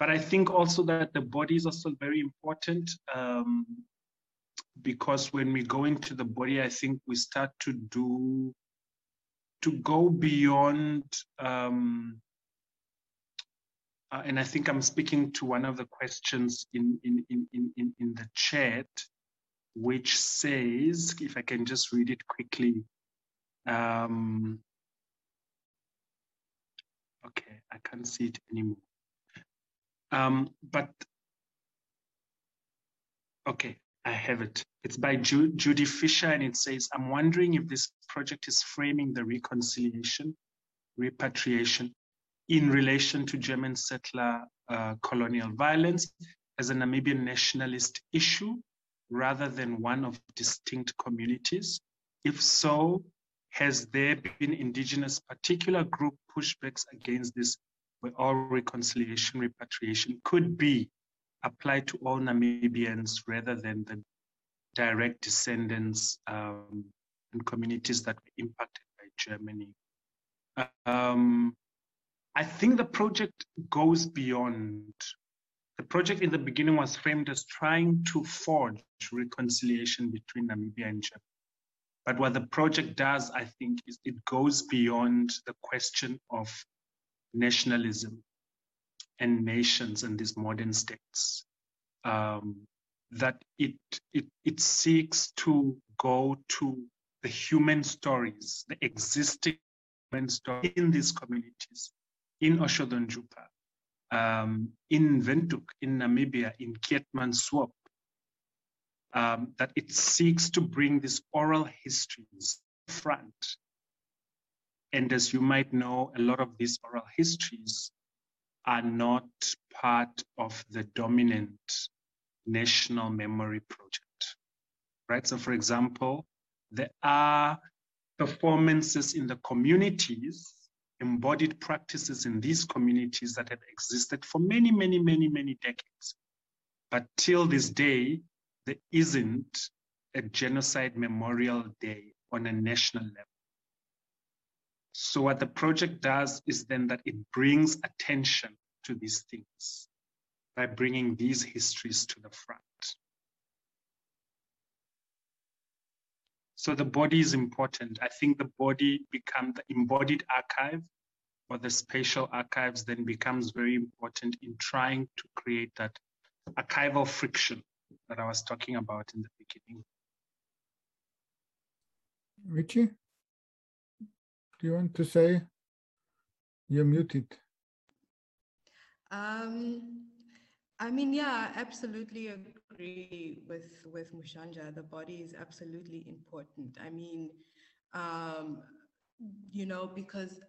but I think also that the body is also very important um, because when we go into the body, I think we start to do to go beyond, um, uh, and I think I'm speaking to one of the questions in, in, in, in, in the chat, which says, if I can just read it quickly. Um, okay, I can't see it anymore. Um, but, okay, I have it. It's by Ju Judy Fisher, and it says, I'm wondering if this project is framing the reconciliation, repatriation in relation to German settler uh, colonial violence as a Namibian nationalist issue rather than one of distinct communities. If so, has there been indigenous particular group pushbacks against this where all reconciliation, repatriation could be applied to all Namibians rather than the direct descendants um, and communities that were impacted by Germany. Um, I think the project goes beyond. The project in the beginning was framed as trying to forge reconciliation between Namibia and Germany. But what the project does, I think, is it goes beyond the question of nationalism and nations and these modern states. Um, that it, it, it seeks to go to the human stories, the existing human stories in these communities, in Otjozondjupa, um, in Windhoek, in Namibia, in Keetmanshoop, um, that it seeks to bring these oral histories front. And as you might know, a lot of these oral histories are not part of the dominant national memory project. right? So for example, there are performances in the communities, embodied practices in these communities that have existed for many, many, many, many decades. But till this day, there isn't a genocide memorial day on a national level. So what the project does is then that it brings attention to these things by bringing these histories to the front. So the body is important. I think the body become the embodied archive or the spatial archives then becomes very important in trying to create that archival friction that I was talking about in the beginning. Richie, do you want to say? You're muted. Um, I mean, yeah, I absolutely agree with with Mushaandja. The body is absolutely important. I mean, um, you know, because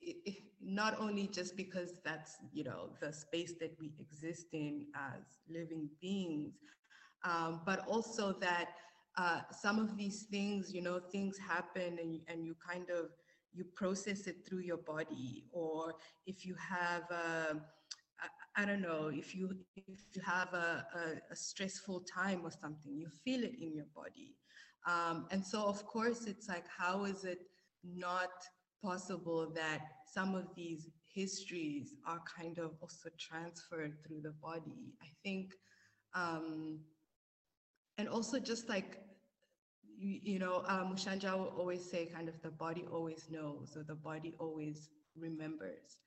it, not only just because that's you know the space that we exist in as living beings, um, but also that uh, some of these things, you know, things happen and, and you kind of, you process it through your body. Or if you have, a, I, I don't know, if you, if you have a, a, a, stressful time or something, you feel it in your body. Um, and so, of course, it's like, how is it not possible that some of these histories are kind of also transferred through the body? I think, um, and also just like you, you know, um, Mushaandja will always say kind of the body always knows or the body always remembers.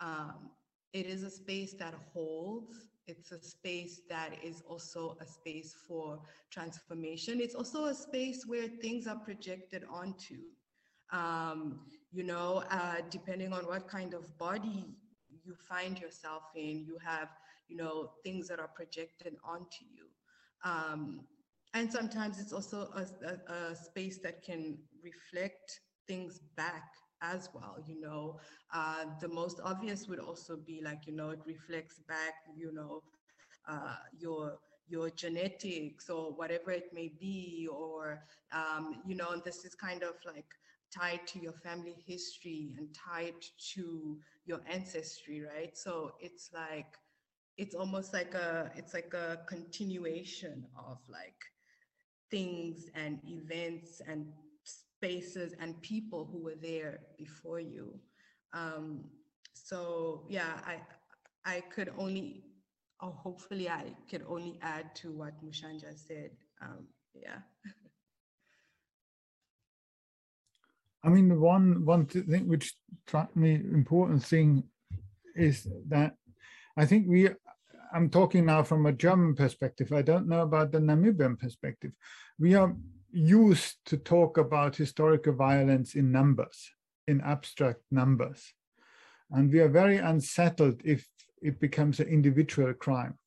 Um, it is a space that holds. It's a space that is also a space for transformation. It's also a space where things are projected onto. Um, you know, uh, depending on what kind of body you find yourself in, you have, you know, things that are projected onto you. Um, and sometimes it's also a, a, a, space that can reflect things back as well you know? Uh, the most obvious would also be like you know it reflects back you know uh, your your genetics or whatever it may be or um, you know this is kind of like tied to your family history and tied to your ancestry right? So it's like it's almost like a it's like a continuation of like things and events and spaces and people who were there before you. Um, so yeah, I I could only, or hopefully I could only add to what Mushaandja said. Um, yeah. I mean, the one one thing which struck me important thing is that I think we I'm talking now from a German perspective. I don't know about the Namibian perspective. We are used to talk about historical violence in numbers, in abstract numbers. And we are very unsettled if it becomes an individual crime.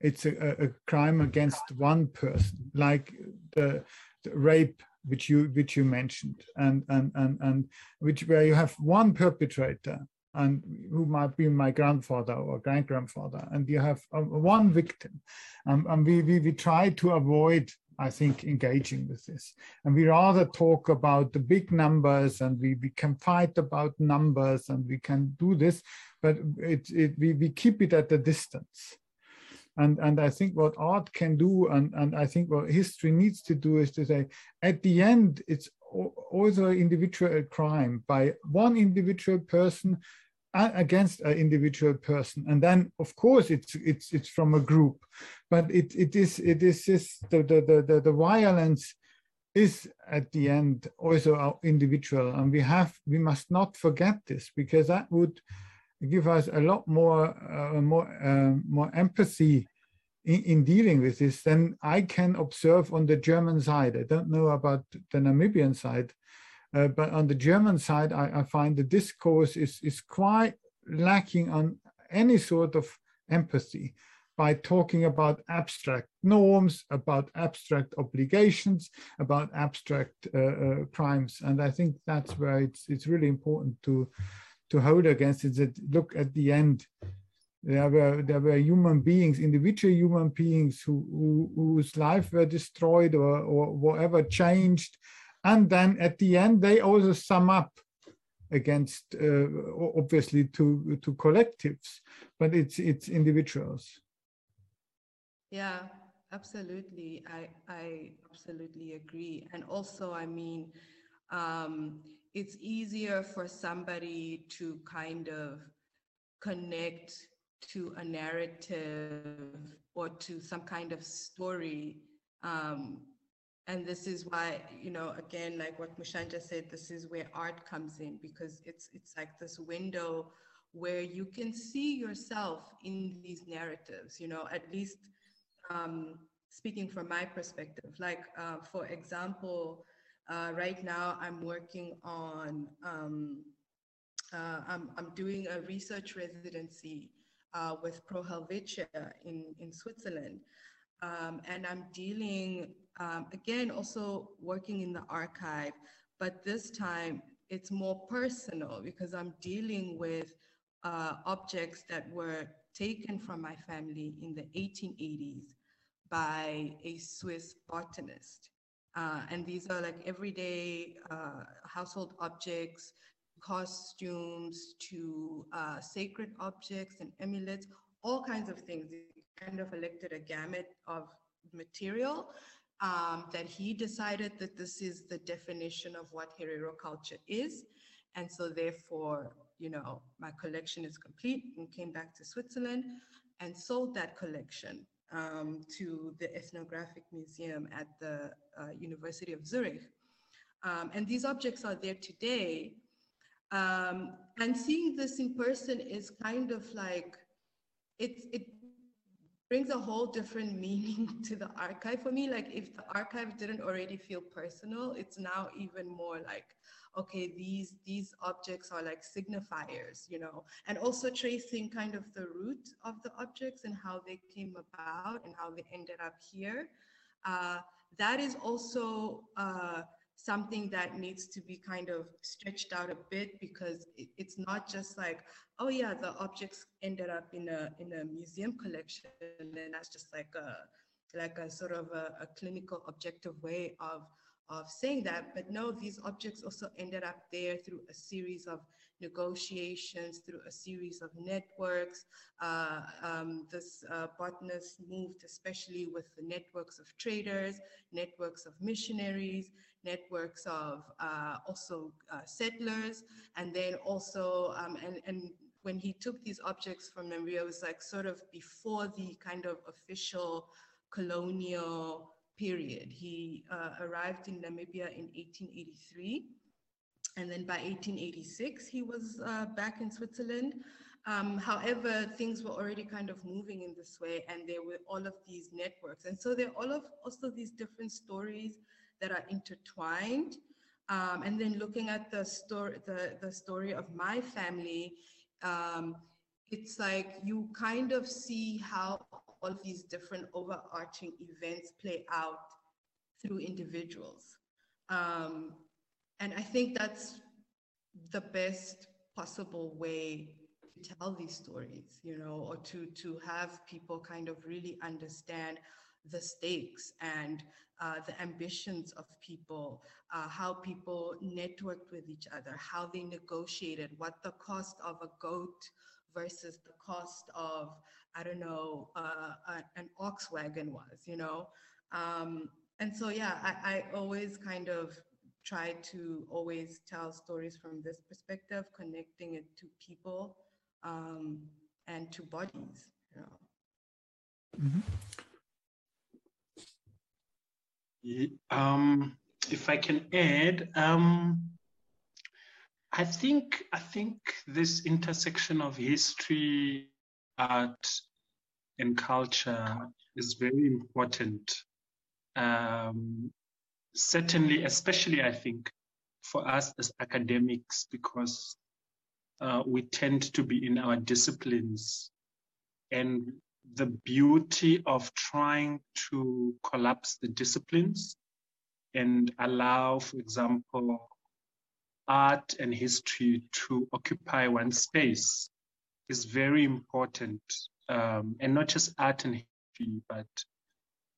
It's a, a crime against one person, like the, the rape which you which you mentioned, and and and and which where you have one perpetrator and who might be my grandfather or grand grandfather, and you have uh, one victim. Um, and we, we, we try to avoid, I think, engaging with this. And we rather talk about the big numbers and we, we can fight about numbers and we can do this, but it, it, we, we keep it at a distance. And, and I think what art can do, and, and I think what history needs to do is to say, at the end, it's also an individual crime by one individual person against an individual person. And then of course it's it's it's from a group. But it it is it is just the the the, the violence is at the end also individual. And we have we must not forget this because that would give us a lot more uh, more uh, more empathy in, in, dealing with this than I can observe on the German side. I don't know about the Namibian side, uh, but on the German side, I, I, find the discourse is, is quite lacking on any sort of empathy by talking about abstract norms, about abstract obligations, about abstract uh, uh, crimes. And I think that's where it's, it's really important to, to hold against it, that look at the end, There were there were human beings, individual human beings who, who whose life were destroyed or, or whatever changed, and then at the end they also sum up against uh, obviously to to collectives, but it's it's individuals. Yeah, absolutely. I I absolutely agree, and also I mean. Um, it's easier for somebody to kind of connect to a narrative or to some kind of story. Um, and this is why, you know, again, like what Mushaandja said, this is where art comes in because it's it's like this window where you can see yourself in these narratives, you know, at least um, speaking from my perspective. Like, uh, for example, uh, right now, I'm working on, um, uh, I'm, I'm doing a research residency uh, with Pro Helvetia in, in Switzerland. Um, and I'm dealing, um, again, also working in the archive, but this time it's more personal because I'm dealing with uh, objects that were taken from my family in the 1880s by a Swiss botanist. Uh, and these are like everyday uh, household objects, costumes to uh, sacred objects and amulets, all kinds of things. He kind of elected a gamut of material um, that he decided that this is the definition of what Herero culture is. And so therefore, you know, my collection is complete and came back to Switzerland and sold that collection um, to the Ethnographic Museum at the uh, University of Zurich. Um, and these objects are there today. Um, and seeing this in person is kind of like, it, it brings a whole different meaning to the archive for me. Like if the archive didn't already feel personal, it's now even more like, okay, these these objects are like signifiers, you know, and also tracing kind of the root of the objects and how they came about and how they ended up here. Uh, that is also uh, something that needs to be kind of stretched out a bit because it, it's not just like, oh yeah, the objects ended up in a in a museum collection, and that's just like a like a sort of a, a clinical objective way of of saying that. But no, these objects also ended up there through a series of negotiations, through a series of networks. Uh, um, this uh, botanist moved especially with the networks of traders, networks of missionaries, networks of uh, also uh, settlers, and then also, um, and, and when he took these objects from Namibia, it was like sort of before the kind of official colonial period. He uh, arrived in Namibia in 1883. And then by 1886, he was uh, back in Switzerland. Um, however, things were already kind of moving in this way, and there were all of these networks. And so there are all of also these different stories that are intertwined. Um, and then looking at the story, the, the story of my family, um, it's like you kind of see how all of these different overarching events play out through individuals. Um, and I think that's the best possible way to tell these stories, you know, or to, to have people kind of really understand the stakes and uh, the ambitions of people, uh, how people networked with each other, how they negotiated, what the cost of a goat versus the cost of I don't know, uh, an ox wagon was, you know? Um, and so, yeah, I, I always kind of try to always tell stories from this perspective, connecting it to people um, and to bodies, you know? Mm -hmm. Um, if I can add, um, I think I think this intersection of history art and culture is very important. Um, certainly, especially I think for us as academics, because uh, we tend to be in our disciplines and the beauty of trying to collapse the disciplines and allow, for example, art and history to occupy one space is very important, um, and not just art and history, but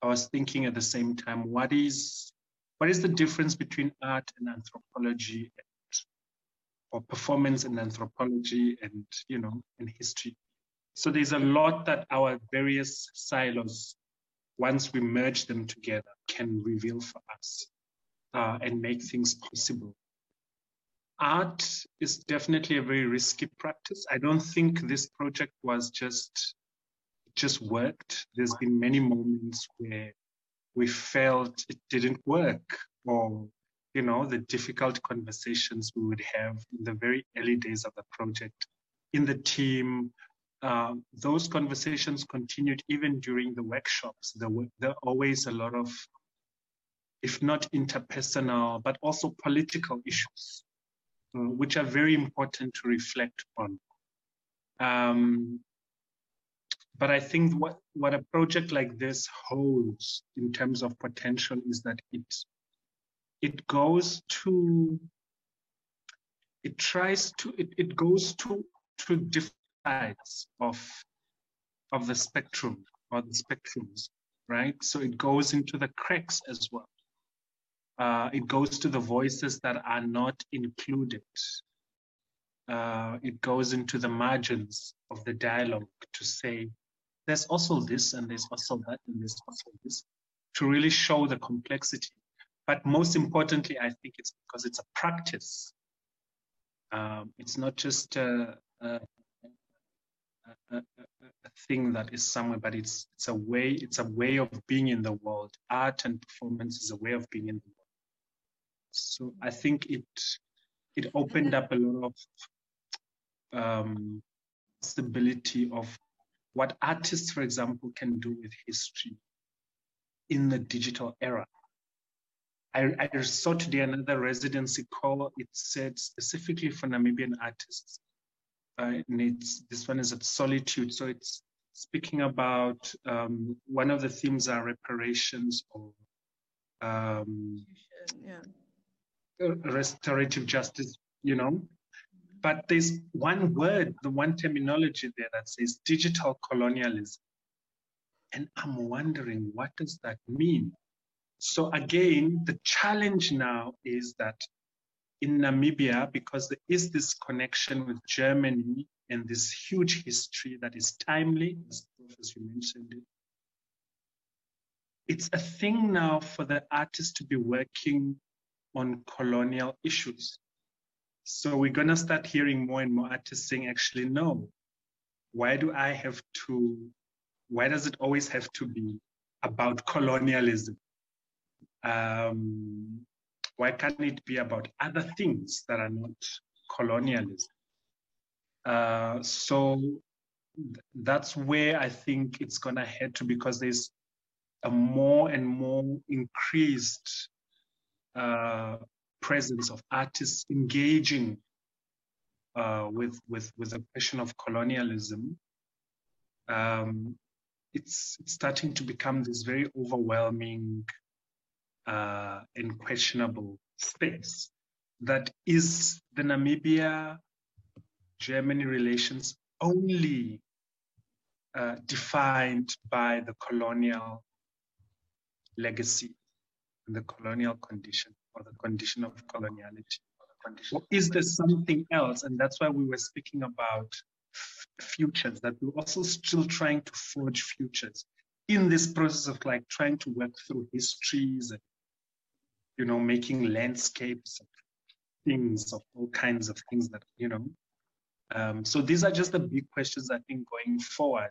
I was thinking at the same time, what is what is the difference between art and anthropology, and, or performance and anthropology, and you know, and history? So there's a lot that our various silos, once we merge them together, can reveal for us uh, and make things possible art is definitely a very risky practice. I don't think this project was just just worked. There's been many moments where we felt it didn't work or you know the difficult conversations we would have in the very early days of the project in the team uh, those conversations continued even during the workshops there were there are always a lot of if not interpersonal but also political issues uh, which are very important to reflect on. Um, but I think what, what a project like this holds in terms of potential is that it it goes to it tries to it, it goes to to different sides of of the spectrum or the spectrums, right? So it goes into the cracks as well uh, it goes to the voices that are not included. Uh, it goes into the margins of the dialogue to say, there's also this, and there's also that, and there's also this, to really show the complexity. But most importantly, I think it's because it's a practice. Um, it's not just a, a, a, a, thing that is somewhere, but it's it's a way it's a way of being in the world. Art and performance is a way of being in the world. So I think it it opened up a lot of um, possibility of what artists, for example, can do with history in the digital era. I, I saw today another residency call. It said specifically for Namibian artists. Uh, and it's, this one is at Solitude. So it's speaking about um, one of the themes are reparations or um, yeah restorative justice, you know. But there's one word, the one terminology there that says digital colonialism. And I'm wondering, what does that mean? So again, the challenge now is that in Namibia, because there is this connection with Germany and this huge history that is timely, as Professor mentioned it, it's a thing now for the artist to be working on colonial issues. So we're going to start hearing more and more artists saying, actually, no, why do I have to, why does it always have to be about colonialism? Um, why can't it be about other things that are not colonialism? Uh, so th that's where I think it's going to head to because there's a more and more increased uh, presence of artists engaging uh, with, with, with the question of colonialism, um, it's, it's, starting to become this very overwhelming uh, and questionable space that is the Namibia Germany relations only uh, defined by the colonial legacy and the colonial condition or the condition of coloniality? Or is there something else? And that's why we were speaking about futures, that we're also still trying to forge futures in this process of like trying to work through histories and, you know, making landscapes things, of all kinds of things that, you know. Um, so these are just the big questions I think going forward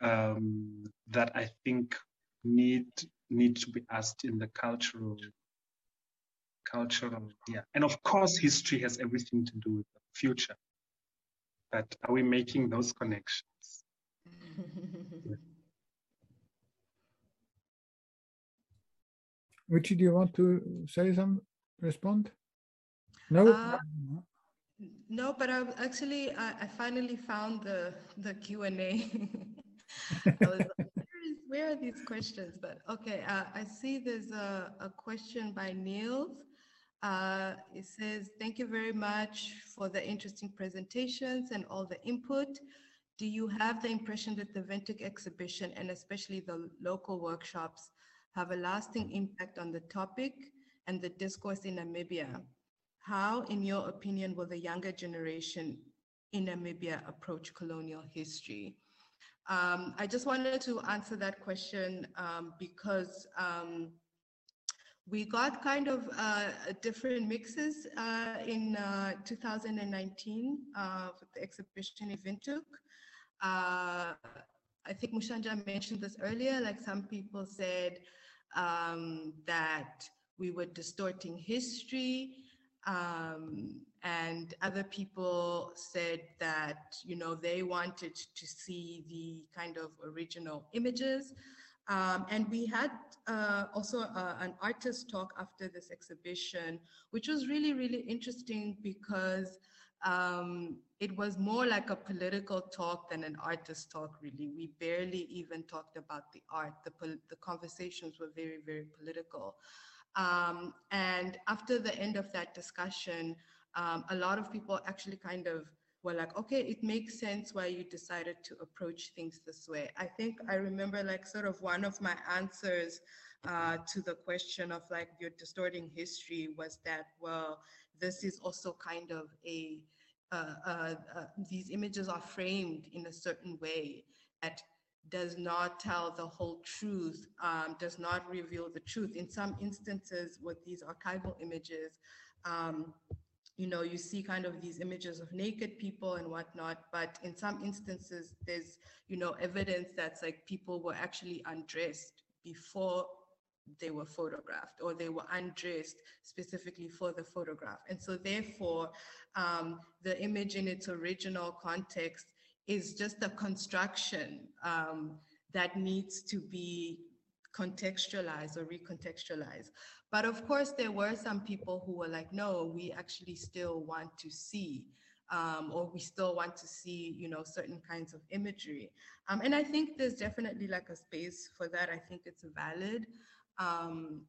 um, that I think need need to be asked in the cultural cultural yeah and of course history has everything to do with the future but are we making those connections Richie, do you want to say some respond? No. Uh, no, but I actually I, I finally found the the Q and A. where are these questions? But okay, uh, I see there's a, a question by Niels. Uh, it says, thank you very much for the interesting presentations and all the input. Do you have the impression that the Windhoek exhibition and especially the local workshops have a lasting impact on the topic and the discourse in Namibia? How, in your opinion, will the younger generation in Namibia approach colonial history? Um, I just wanted to answer that question um, because um, we got kind of uh, different mixes uh, in uh, 2019 uh, with the exhibition Windhoek. Uh, I think Mushaandja mentioned this earlier, like some people said um, that we were distorting history. Um, and other people said that you know they wanted to see the kind of original images um, and we had uh, also uh, an artist talk after this exhibition which was really really interesting because um, it was more like a political talk than an artist talk really. We barely even talked about the art. The, the conversations were very very political. Um, and after the end of that discussion um, a lot of people actually kind of were like, okay, it makes sense why you decided to approach things this way. I think I remember like sort of one of my answers uh, to the question of like you're distorting history was that, well, this is also kind of a, uh, uh, uh these images are framed in a certain way that does not tell the whole truth, um, does not reveal the truth. In some instances with these archival images, um, you know, you see kind of these images of naked people and whatnot, but in some instances, there's, you know, evidence that's like people were actually undressed before they were photographed or they were undressed specifically for the photograph. And so therefore, um, the image in its original context is just a construction um, that needs to be contextualized or recontextualized. But of course, there were some people who were like, no, we actually still want to see, um, or we still want to see, you know, certain kinds of imagery. Um, and I think there's definitely like a space for that. I think it's valid. Um,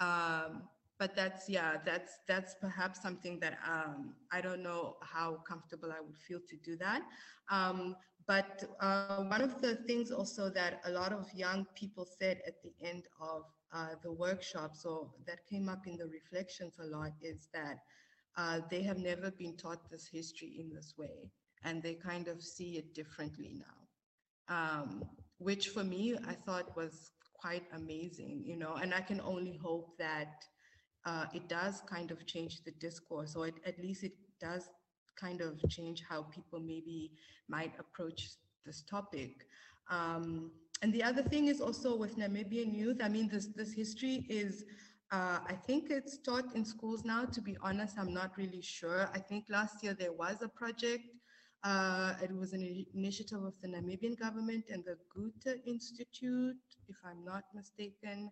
um but that's, yeah, that's, that's perhaps something that um, I don't know how comfortable I would feel to do that. Um, but uh, one of the things also that a lot of young people said at the end of uh, the workshop, so that came up in the reflections a lot, is that uh, they have never been taught this history in this way, and they kind of see it differently now, um, which for me I thought was quite amazing, you know. And I can only hope that uh, it does kind of change the discourse, or it, at least it does kind of change how people maybe might approach this topic. Um, and the other thing is also with Namibian youth, I mean, this, this history is, uh, I think it's taught in schools now, to be honest, I'm not really sure. I think last year there was a project, uh, it was an initiative of the Namibian government and the Goethe Institute, if I'm not mistaken,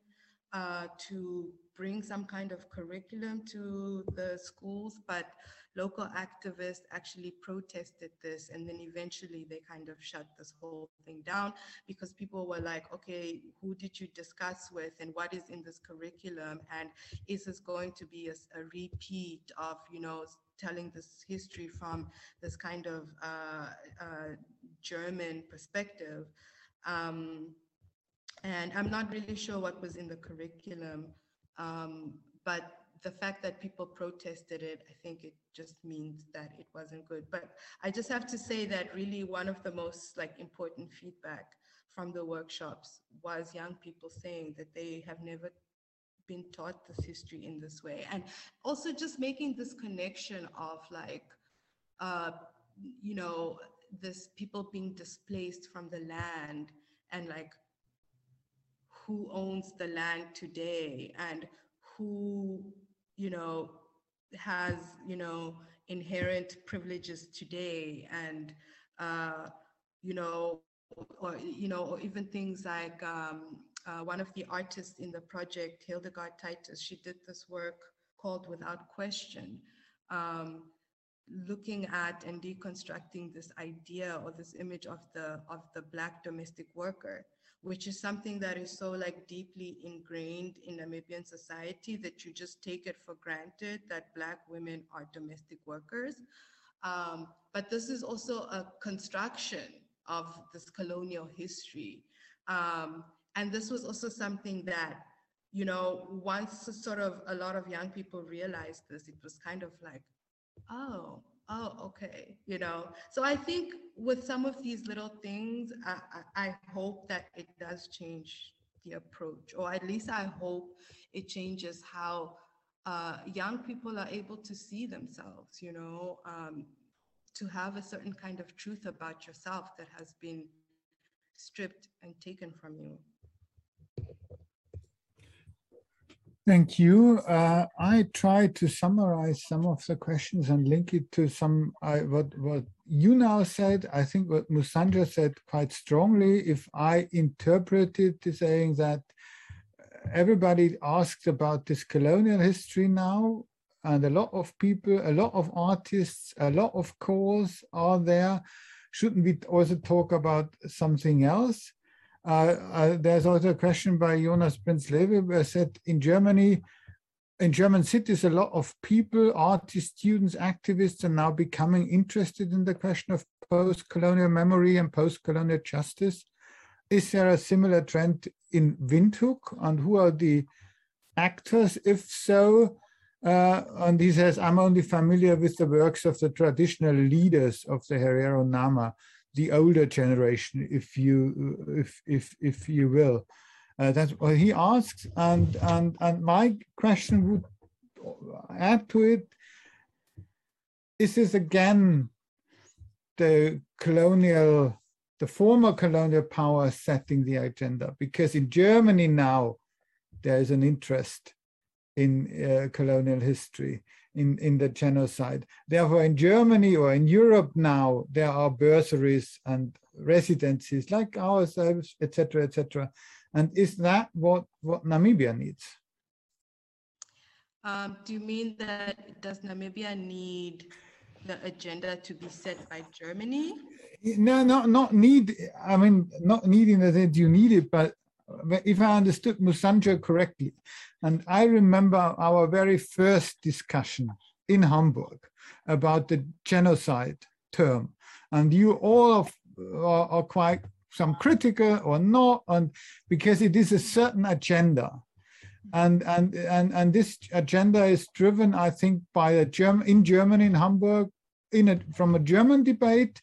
uh, to bring some kind of curriculum to the schools, but local activists actually protested this and then eventually they kind of shut this whole thing down because people were like okay who did you discuss with and what is in this curriculum and is this going to be a, a repeat of you know telling this history from this kind of uh, uh, German perspective? Um, and I'm not really sure what was in the curriculum um, but the fact that people protested it, I think it just means that it wasn't good. But I just have to say that really one of the most like important feedback from the workshops was young people saying that they have never been taught this history in this way. And also just making this connection of like, uh, you know, this people being displaced from the land and like who owns the land today and who you know, has, you know, inherent privileges today and, uh, you know, or, you know, or even things like um, uh, one of the artists in the project, Hildegard Titus, she did this work called Without Question, um, looking at and deconstructing this idea or this image of the, of the Black domestic worker, which is something that is so like deeply ingrained in Namibian society that you just take it for granted that Black women are domestic workers. Um, but this is also a construction of this colonial history. Um, and this was also something that, you know, once sort of a lot of young people realized this, it was kind of like, oh, oh, okay, you know. So I think with some of these little things, I, I, I hope that it does change the approach, or at least I hope it changes how uh, young people are able to see themselves, you know, um, to have a certain kind of truth about yourself that has been stripped and taken from you. Thank you. Uh, I tried to summarize some of the questions and link it to some I, what what you now said. I think what Mushaandja said quite strongly. If I interpreted saying that everybody asks about this colonial history now, and a lot of people, a lot of artists, a lot of calls are there. Shouldn't we also talk about something else? There's also a question by Jonas Prinz-Lewe where said in Germany, in German cities, a lot of people, artists, students, activists are now becoming interested in the question of post-colonial memory and post-colonial justice. Is there a similar trend in Windhoek and who are the actors? If so, uh, and he says, I'm only familiar with the works of the traditional leaders of the Herero Nama the older generation, if you if if if you will. Uh, that's what he asks, and and and my question would add to it: Is this is again the colonial, the former colonial power setting the agenda? Because in Germany now there is an interest in uh, colonial history in, in the genocide. Therefore, in Germany or in Europe now, there are bursaries and residencies like ourselves, etc., etc. And is that what, what Namibia needs? Um, do you mean that does Namibia need the agenda to be set by Germany? No, no, not need. I mean, not needing that you need it, but if I understood Mushaandja correctly, and I remember our very first discussion in Hamburg about the genocide term, and you all are, are quite some critical or not, and because it is a certain agenda. And, and and and this agenda is driven, I think, by a German in Germany in Hamburg, in a, from a German debate,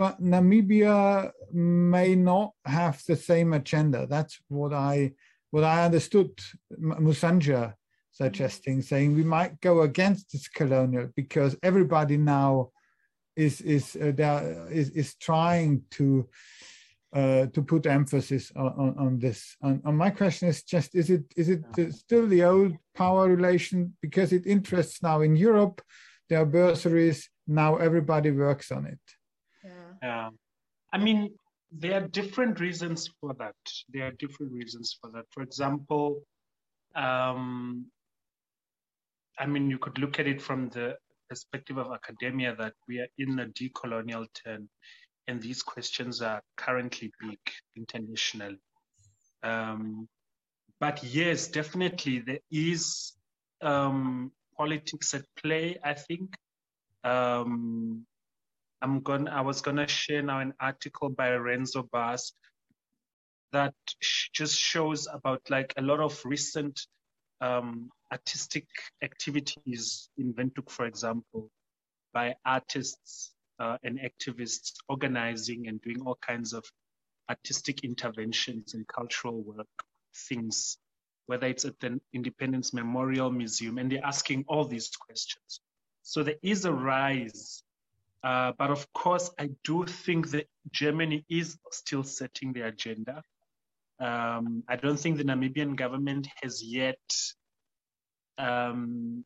but Namibia may not have the same agenda. That's what I what I understood Mushaandja suggesting, saying we might go against this colonial because everybody now is is uh, there is is trying to uh, to put emphasis on, on, on this. And, and, my question is just: is it is it still the old power relation because it interests now in Europe? There are bursaries now. Everybody works on it. Yeah. I mean, there are different reasons for that. There are different reasons for that. For example, um, I mean, you could look at it from the perspective of academia that we are in a decolonial turn, and these questions are currently big internationally. Um, but yes, definitely there is um, politics at play. I think um, I'm going I was gonna share now an article by Renzo Bast that just shows about like a lot of recent um, artistic activities in Windhoek, for example, by artists uh, and activists organizing and doing all kinds of artistic interventions and cultural work things, whether it's at the Independence Memorial Museum, and they're asking all these questions. So there is a rise uh, but of course, I do think that Germany is still setting the agenda. Um, I don't think the Namibian government has yet um,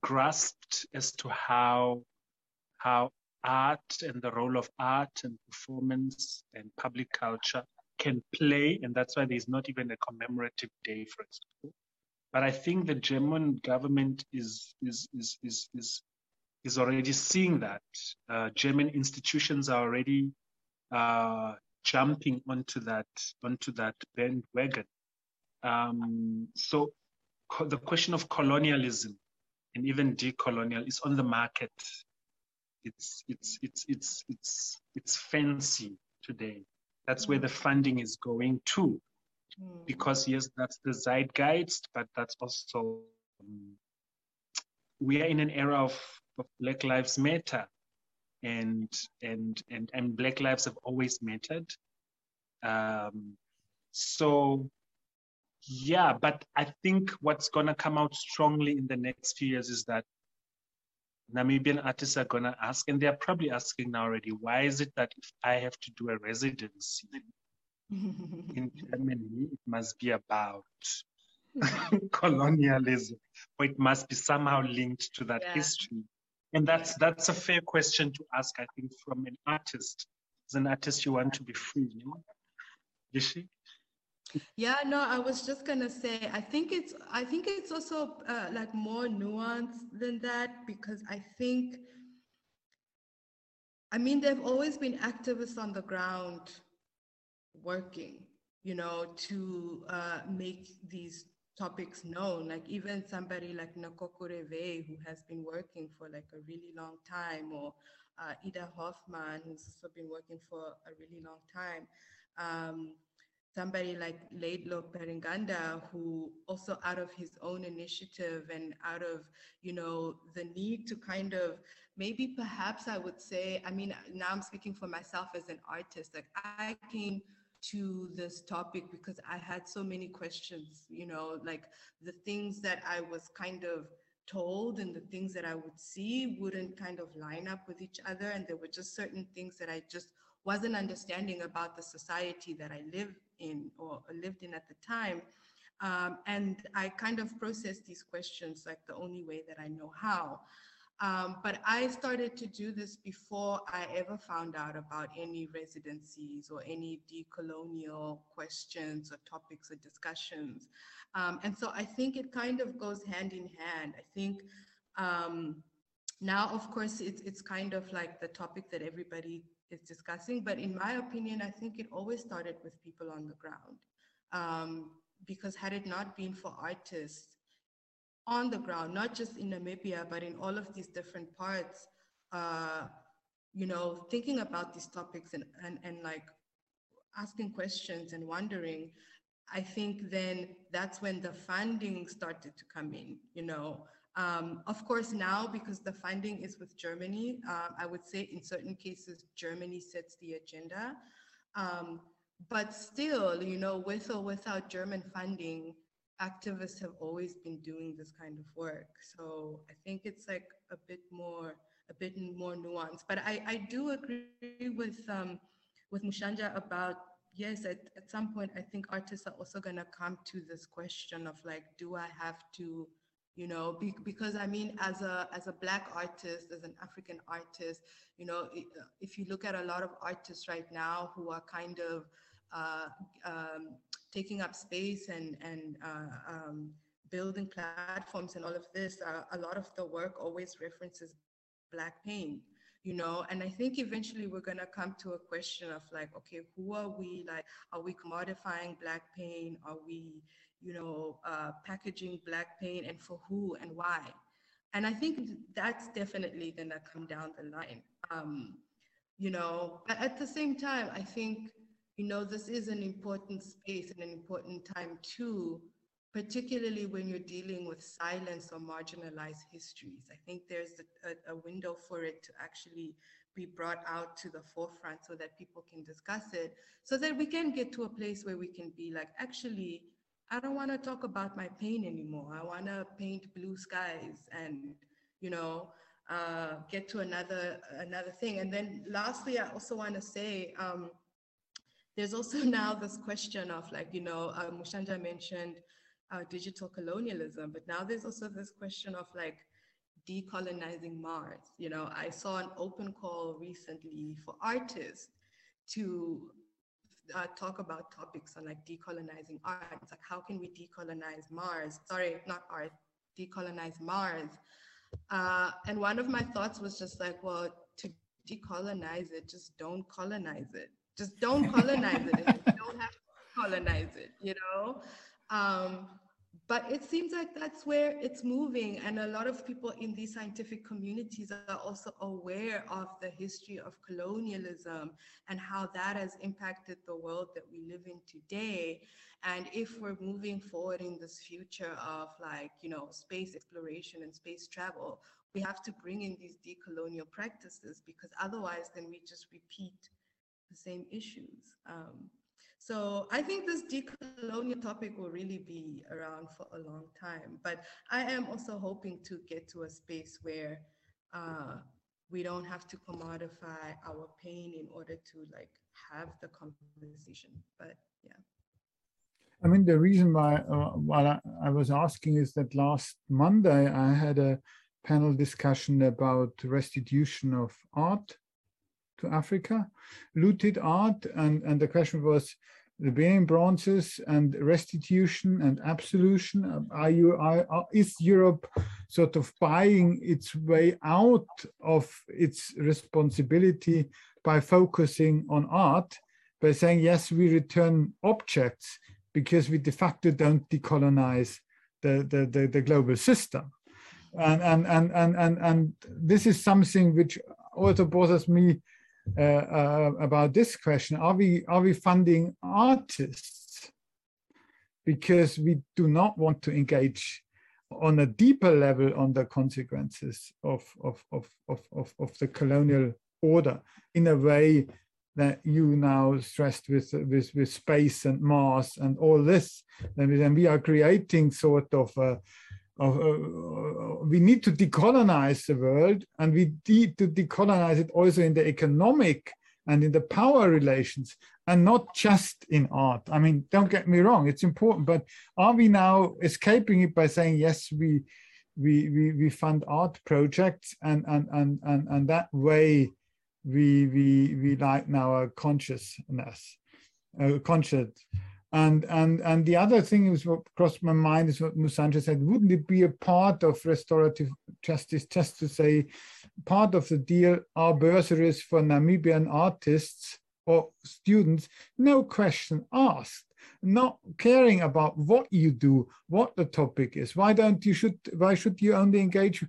grasped as to how how art and the role of art and performance and public culture can play, and that's why there's not even a commemorative day, for example. But I think the German government is is is is is is already seeing that. Uh, German institutions are already uh, jumping onto that onto that bandwagon. Um, so the question of colonialism and even decolonial is on the market. It's it's it's it's it's it's fancy today. That's where the mm. funding is going to, mm. because yes, that's the zeitgeist, but that's also um, we are in an era of, of Black Lives Matter, and and and and Black lives have always mattered. Um, so yeah, but I think what's gonna come out strongly in the next few years is that Namibian artists are gonna ask, and they're probably asking now already, why is it that if I have to do a residency in Germany, it must be about colonialism, or it must be somehow linked to that yeah. history. And that's that's a fair question to ask, I think, from an artist. As an artist, you want to be free, you know? Lishi? Yeah, no, I was just gonna say, I think it's, I think it's also uh, like more nuanced than that because I think, I mean, there've always been activists on the ground working, you know, to uh, make these topics known. Like even somebody like Nakoko Reve, who has been working for like a really long time, or uh, Ida Hoffmann, who's also been working for a really long time. Um, somebody like Laidlaw Peringanda, who also out of his own initiative and out of, you know, the need to kind of maybe perhaps I would say, I mean, now I'm speaking for myself as an artist, like I came to this topic because I had so many questions, you know, like the things that I was kind of told and the things that I would see wouldn't kind of line up with each other. And there were just certain things that I just wasn't understanding about the society that I live in or lived in at the time. Um, and I kind of processed these questions like the only way that I know how. Um, but I started to do this before I ever found out about any residencies or any decolonial questions or topics or discussions. Um, and so I think it kind of goes hand in hand. I think um, now, of course, it's, it's kind of like the topic that everybody is discussing. But in my opinion, I think it always started with people on the ground. Um, because had it not been for artists on the ground, not just in Namibia, but in all of these different parts, uh, you know, thinking about these topics and, and, and like asking questions and wondering, I think then that's when the funding started to come in, you know. Um, of course, now because the funding is with Germany, uh, I would say in certain cases, Germany sets the agenda. Um, but still, you know, with or without German funding, activists have always been doing this kind of work. So I think it's like a bit more, a bit more nuanced. But I, I do agree with um, with Mushaandja about yes, at, at some point I think artists are also gonna come to this question of like, do I have to, you know, be, because I mean, as a as a black artist, as an African artist, you know, if you look at a lot of artists right now who are kind of uh, um, taking up space and, and uh, um, building platforms and all of this, uh, a lot of the work always references Black pain, you know, and I think eventually we're to come to a question of like, okay, who are we? Like, are we commodifying Black pain? Are we, you know, uh, packaging Black pain and for who and why? And I think that's definitely to come down the line. Um, you know, but at the same time, I think you know, this is an important space and an important time too, particularly when you're dealing with silence or marginalized histories. I think there's a, a, window for it to actually be brought out to the forefront so that people can discuss it, so that we can get to a place where we can be like, actually, I don't want to talk about my pain anymore. I want to paint blue skies and, you know, uh, get to another another thing. And then lastly, I also want to say, um, there's also now this question of like, you know, uh, Mushaandja mentioned uh, digital colonialism, but now there's also this question of like decolonizing Mars. You know, I saw an open call recently for artists to uh, talk about topics on like decolonizing art. It's like, how can we decolonize Mars? Sorry, not art, decolonize Mars. Uh, and one of my thoughts was just like, well, to decolonize it, just don't colonize it Just don't colonize it. you don't have to colonize it, you know? Um, but it seems like that's where it's moving. And a lot of people in these scientific communities are also aware of the history of colonialism and how that has impacted the world that we live in today. And if we're moving forward in this future of like, you know, space exploration and space travel, we have to bring in these decolonial practices because otherwise then we just repeat the same issues. Um, so I think this decolonial topic will really be around for a long time. But I am also hoping to get to a space where uh, we don't have to commodify our pain in order to like have the conversation. But yeah. I mean, the reason why, uh, why I, I was asking is that last Monday I had a panel discussion about restitution of art to Africa, looted art, and, and the question was the Benin bronzes and restitution and absolution. Are you, are, is Europe sort of buying its way out of its responsibility by focusing on art, by saying, yes, we return objects because we de facto don't decolonize the, the, the, the global system. And, and, and, and, and, and this is something which also bothers me Uh, uh, about this question. Are we, are we funding artists because we do not want to engage on a deeper level on the consequences of, of, of, of, of, the colonial order in a way that you now stressed with, with, with space and Mars and all this. And then we are creating sort of a, of, uh, we need to decolonize the world and we need to decolonize it also in the economic and in the power relations and not just in art. I mean, don't get me wrong, it's important, but are we now escaping it by saying, yes, we, we, we, we fund art projects and, and, and, and, and that way we, we, we lighten our consciousness, uh, conscious and and and the other thing is what crossed my mind is what Mushaandja said. Wouldn't it be a part of restorative justice just to say part of the deal are bursaries for Namibian artists or students, no question asked, not caring about what you do, what the topic is. Why don't you should why should you only engage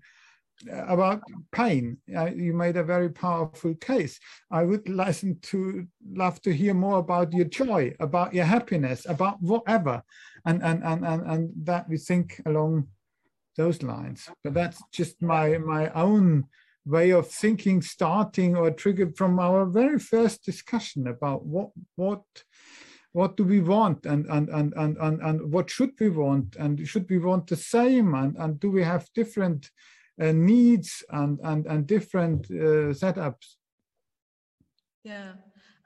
about pain. Uh, you made a very powerful case. I would listen to love to hear more about your joy, about your happiness, about whatever, and and and and, and that we think along those lines. But that's just my my own way of thinking, starting or triggered from our very first discussion about what what what do we want and and and and and, and what should we want and should we want the same and and do we have different needs and, and, and different uh, setups? Yeah,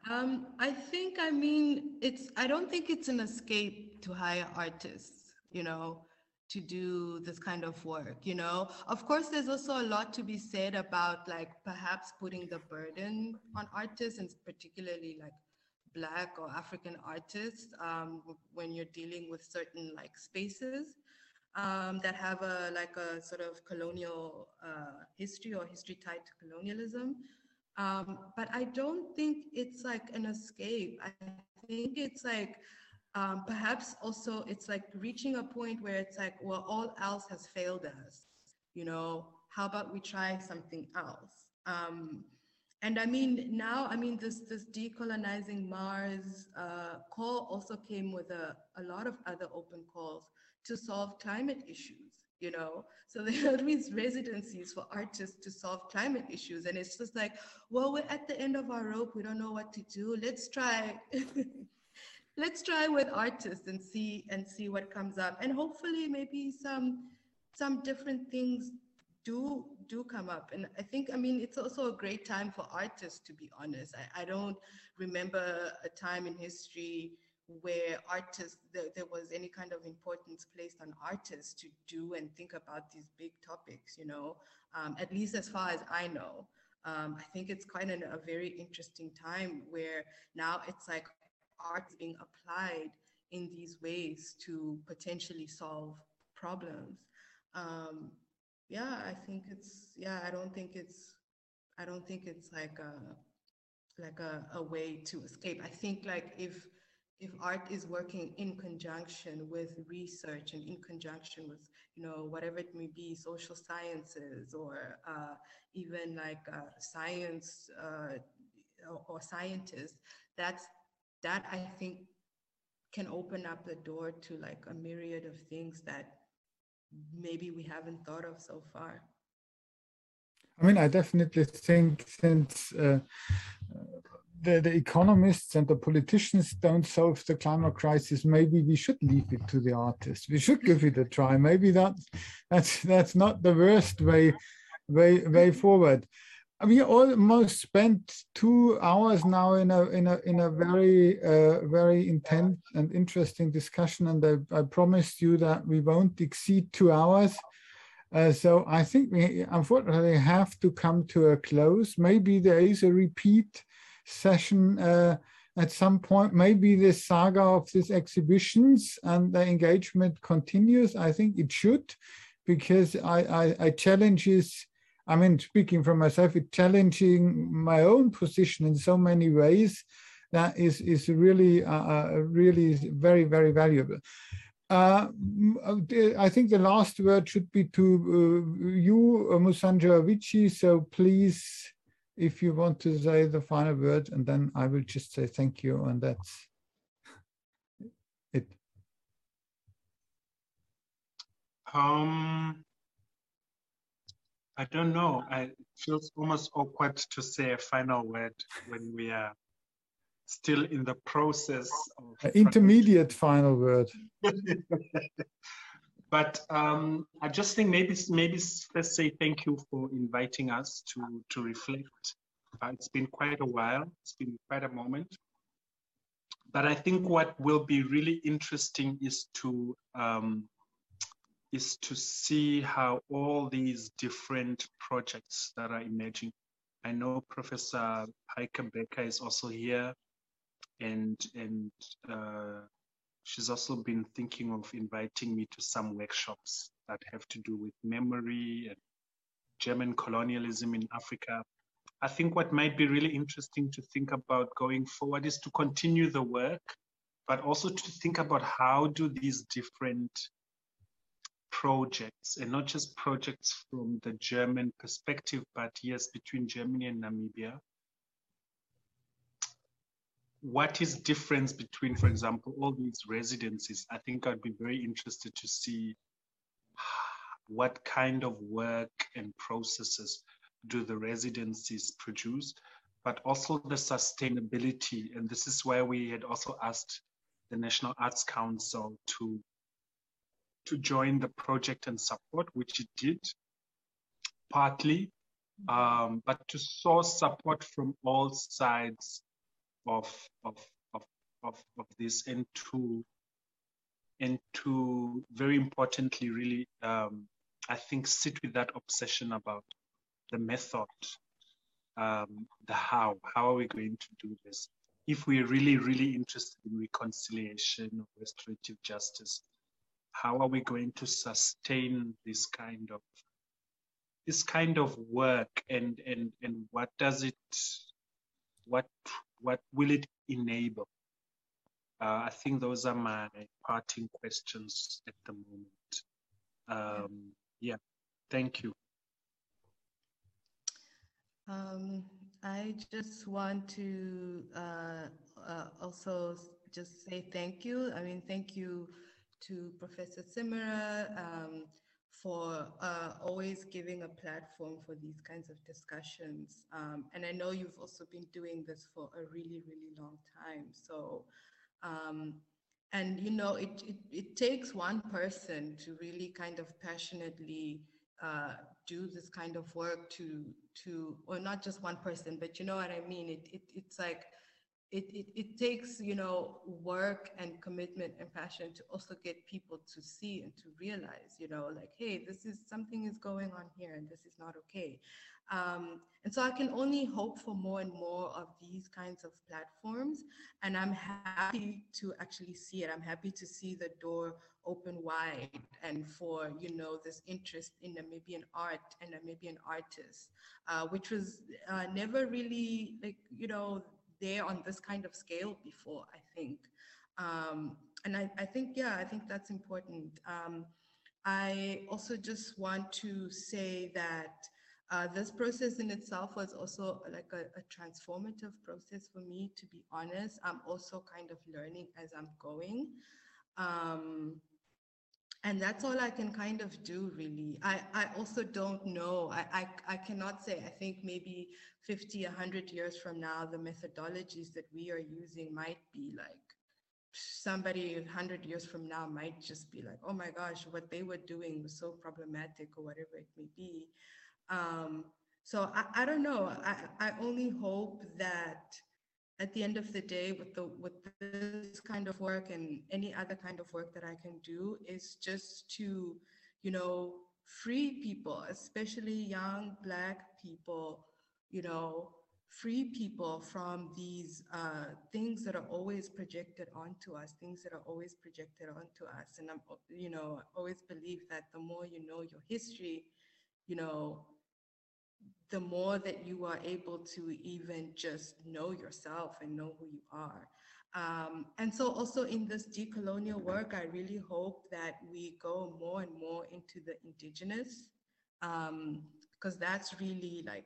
um, I think, I mean, it's, I don't think it's an escape to hire artists, you know, to do this kind of work, you know. Of course, there's also a lot to be said about like perhaps putting the burden on artists and particularly like Black or African artists um, when you're dealing with certain like spaces um, that have a like a sort of colonial uh, history or history tied to colonialism. Um, but I don't think it's like an escape. I think it's like um, perhaps also it's like reaching a point where it's like, well, all else has failed us. You know, how about we try something else? Um, and I mean, now, I mean, this this decolonizing Mars uh, call also came with a, a lot of other open calls to solve climate issues you know? So there are these residencies for artists to solve climate issues. And it's just like well we're at the end of our rope. We don't know what to do. Let's try. Let's try with artists and see and see what comes up. And hopefully maybe some some different things do do come up. And i think i mean it's also a great time for artists to be honest. I, I don't remember a time in history where artists, there, there, was any kind of importance placed on artists to do and think about these big topics, you know, um, at least as far as I know. Um, I think it's quite a very interesting time where now it's like art being applied in these ways to potentially solve problems. Um, yeah, I think it's, yeah, I don't think it's, I don't think it's like a, like a, a way to escape. I think like if if art is working in conjunction with research and in conjunction with you know whatever it may be social sciences or uh, even like uh, science uh, or, or scientists that's that i think can open up the door to like a myriad of things that maybe we haven't thought of so far I mean, I definitely think since uh, the, the economists and the politicians don't solve the climate crisis, maybe we should leave it to the artists. We should give it a try. Maybe that that's that's not the worst way way way forward. We almost spent two hours now in a in a in a very uh, very intense and interesting discussion, and I, I promised you that we won't exceed two hours. Uh, so I think we unfortunately have to come to a close. Maybe there is a repeat session uh, at some point. Maybe this saga of these exhibitions and the engagement continues. I think it should, because I, I, I challenges, I mean, speaking for myself, it challenging my own position in so many ways that is, is really, uh, uh really very, very valuable. Uh, I think the last word should be to uh, you, Mushaandja Avicii. So please if you want to say the final word, and then I will just say thank you, and that's it. Um, I don't know. I, feels almost awkward to say a final word when we are still in the process of intermediate final word. but um, I just think maybe maybe let's say thank you for inviting us to to reflect. Uh, it's been quite a while. It's been quite a moment. But I think what will be really interesting is to um, is to see how all these different projects that are emerging. I know Professor Heike Becker is also here, and and uh, she's also been thinking of inviting me to some workshops that have to do with memory and German colonialism in Africa. I think what might be really interesting to think about going forward is to continue the work, but also to think about how do these different projects, and not just projects from the German perspective, but yes, between Germany and Namibia, what is difference between, for example, all these residencies? I think I'd be very interested to see what kind of work and processes do the residencies produce, but also the sustainability. And this is where we had also asked the National Arts Council to, to join the project and support, which it did partly, um, but to source support from all sides of of of of, of this and to and to very importantly really um, I think sit with that obsession about the method, um, the how. How are we going to do this? If we're really, really interested in reconciliation or restorative justice, how are we going to sustain this kind of this kind of work and and and what does it what what will it enable? Uh, I think those are my parting questions at the moment. Um, yeah, thank you. Um, I just want to uh, uh, also just say thank you. I mean, thank you to Professor Zimmerer, um, for uh, always giving a platform for these kinds of discussions. Um, and I know you've also been doing this for a really, really long time. So, um, and you know, it, it, it, takes one person to really kind of passionately uh, do this kind of work to, to, or not just one person, but you know what I mean? It, it, it's like, it, it, it takes you know work and commitment and passion to also get people to see and to realize you know like hey this is something is going on here and this is not okay. Um, and so i can only hope for more and more of these kinds of platforms and i'm happy to actually see it. I'm happy to see the door open wide and for you know this interest in namibian art and namibian artists uh, which was uh, never really like you know there on this kind of scale before, I think. Um, and I, I, think, yeah, I think that's important. Um, I also just want to say that uh, this process in itself was also like a, a, transformative process for me, to be honest. I'm also kind of learning as I'm going. Um, and that's all I can kind of do really. I, I also don't know. I, I, I cannot say, I think maybe 50, 100 years from now, the methodologies that we are using might be like, somebody 100 years from now might just be like, oh my gosh, what they were doing was so problematic or whatever it may be. Um, so I, I don't know. I, I only hope that at the end of the day with the with this kind of work and any other kind of work that I can do is just to, you know, free people, especially young black people, you know, free people from these uh, things that are always projected onto us, things that are always projected onto us. And I'm, you know, always believe that the more you know your history, you know, the more that you are able to even just know yourself and know who you are. Um, and so also in this decolonial work, I really hope that we go more and more into the indigenous, because um, that's really like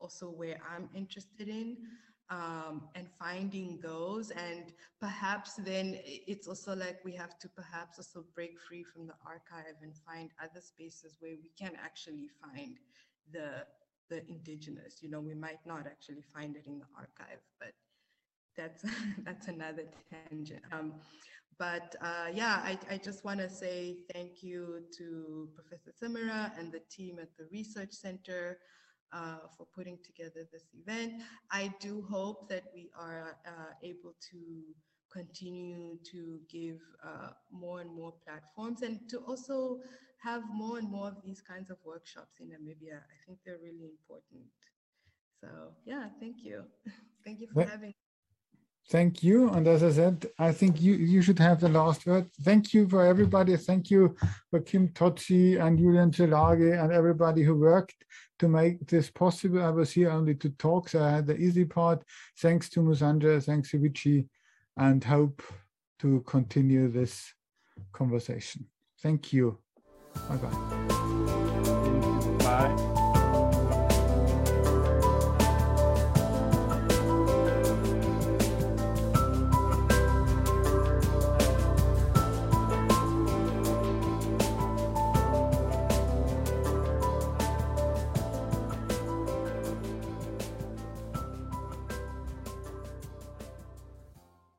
also where I'm interested in. Um, and finding those and perhaps then it's also like we have to perhaps also break free from the archive and find other spaces where we can actually find the the indigenous. You know, we might not actually find it in the archive, but that's that's another tangent. Um, but uh, yeah, I, I just want to say thank you to Professor Zimmerer and the team at the Research Center uh, for putting together this event. I do hope that we are uh, able to continue to give uh, more and more platforms and to also have more and more of these kinds of workshops in Namibia. I think they're really important. So yeah, thank you. thank you for well, having Thank you. And as I said, I think you, you should have the last word. Thank you for everybody. Thank you for Kim Todzi and Julian zur Lage and everybody who worked to make this possible. I was here only to talk, so I had the easy part. Thanks to Mushaandja, thanks to Vici, and hope to continue this conversation. Thank you. 拜拜 리.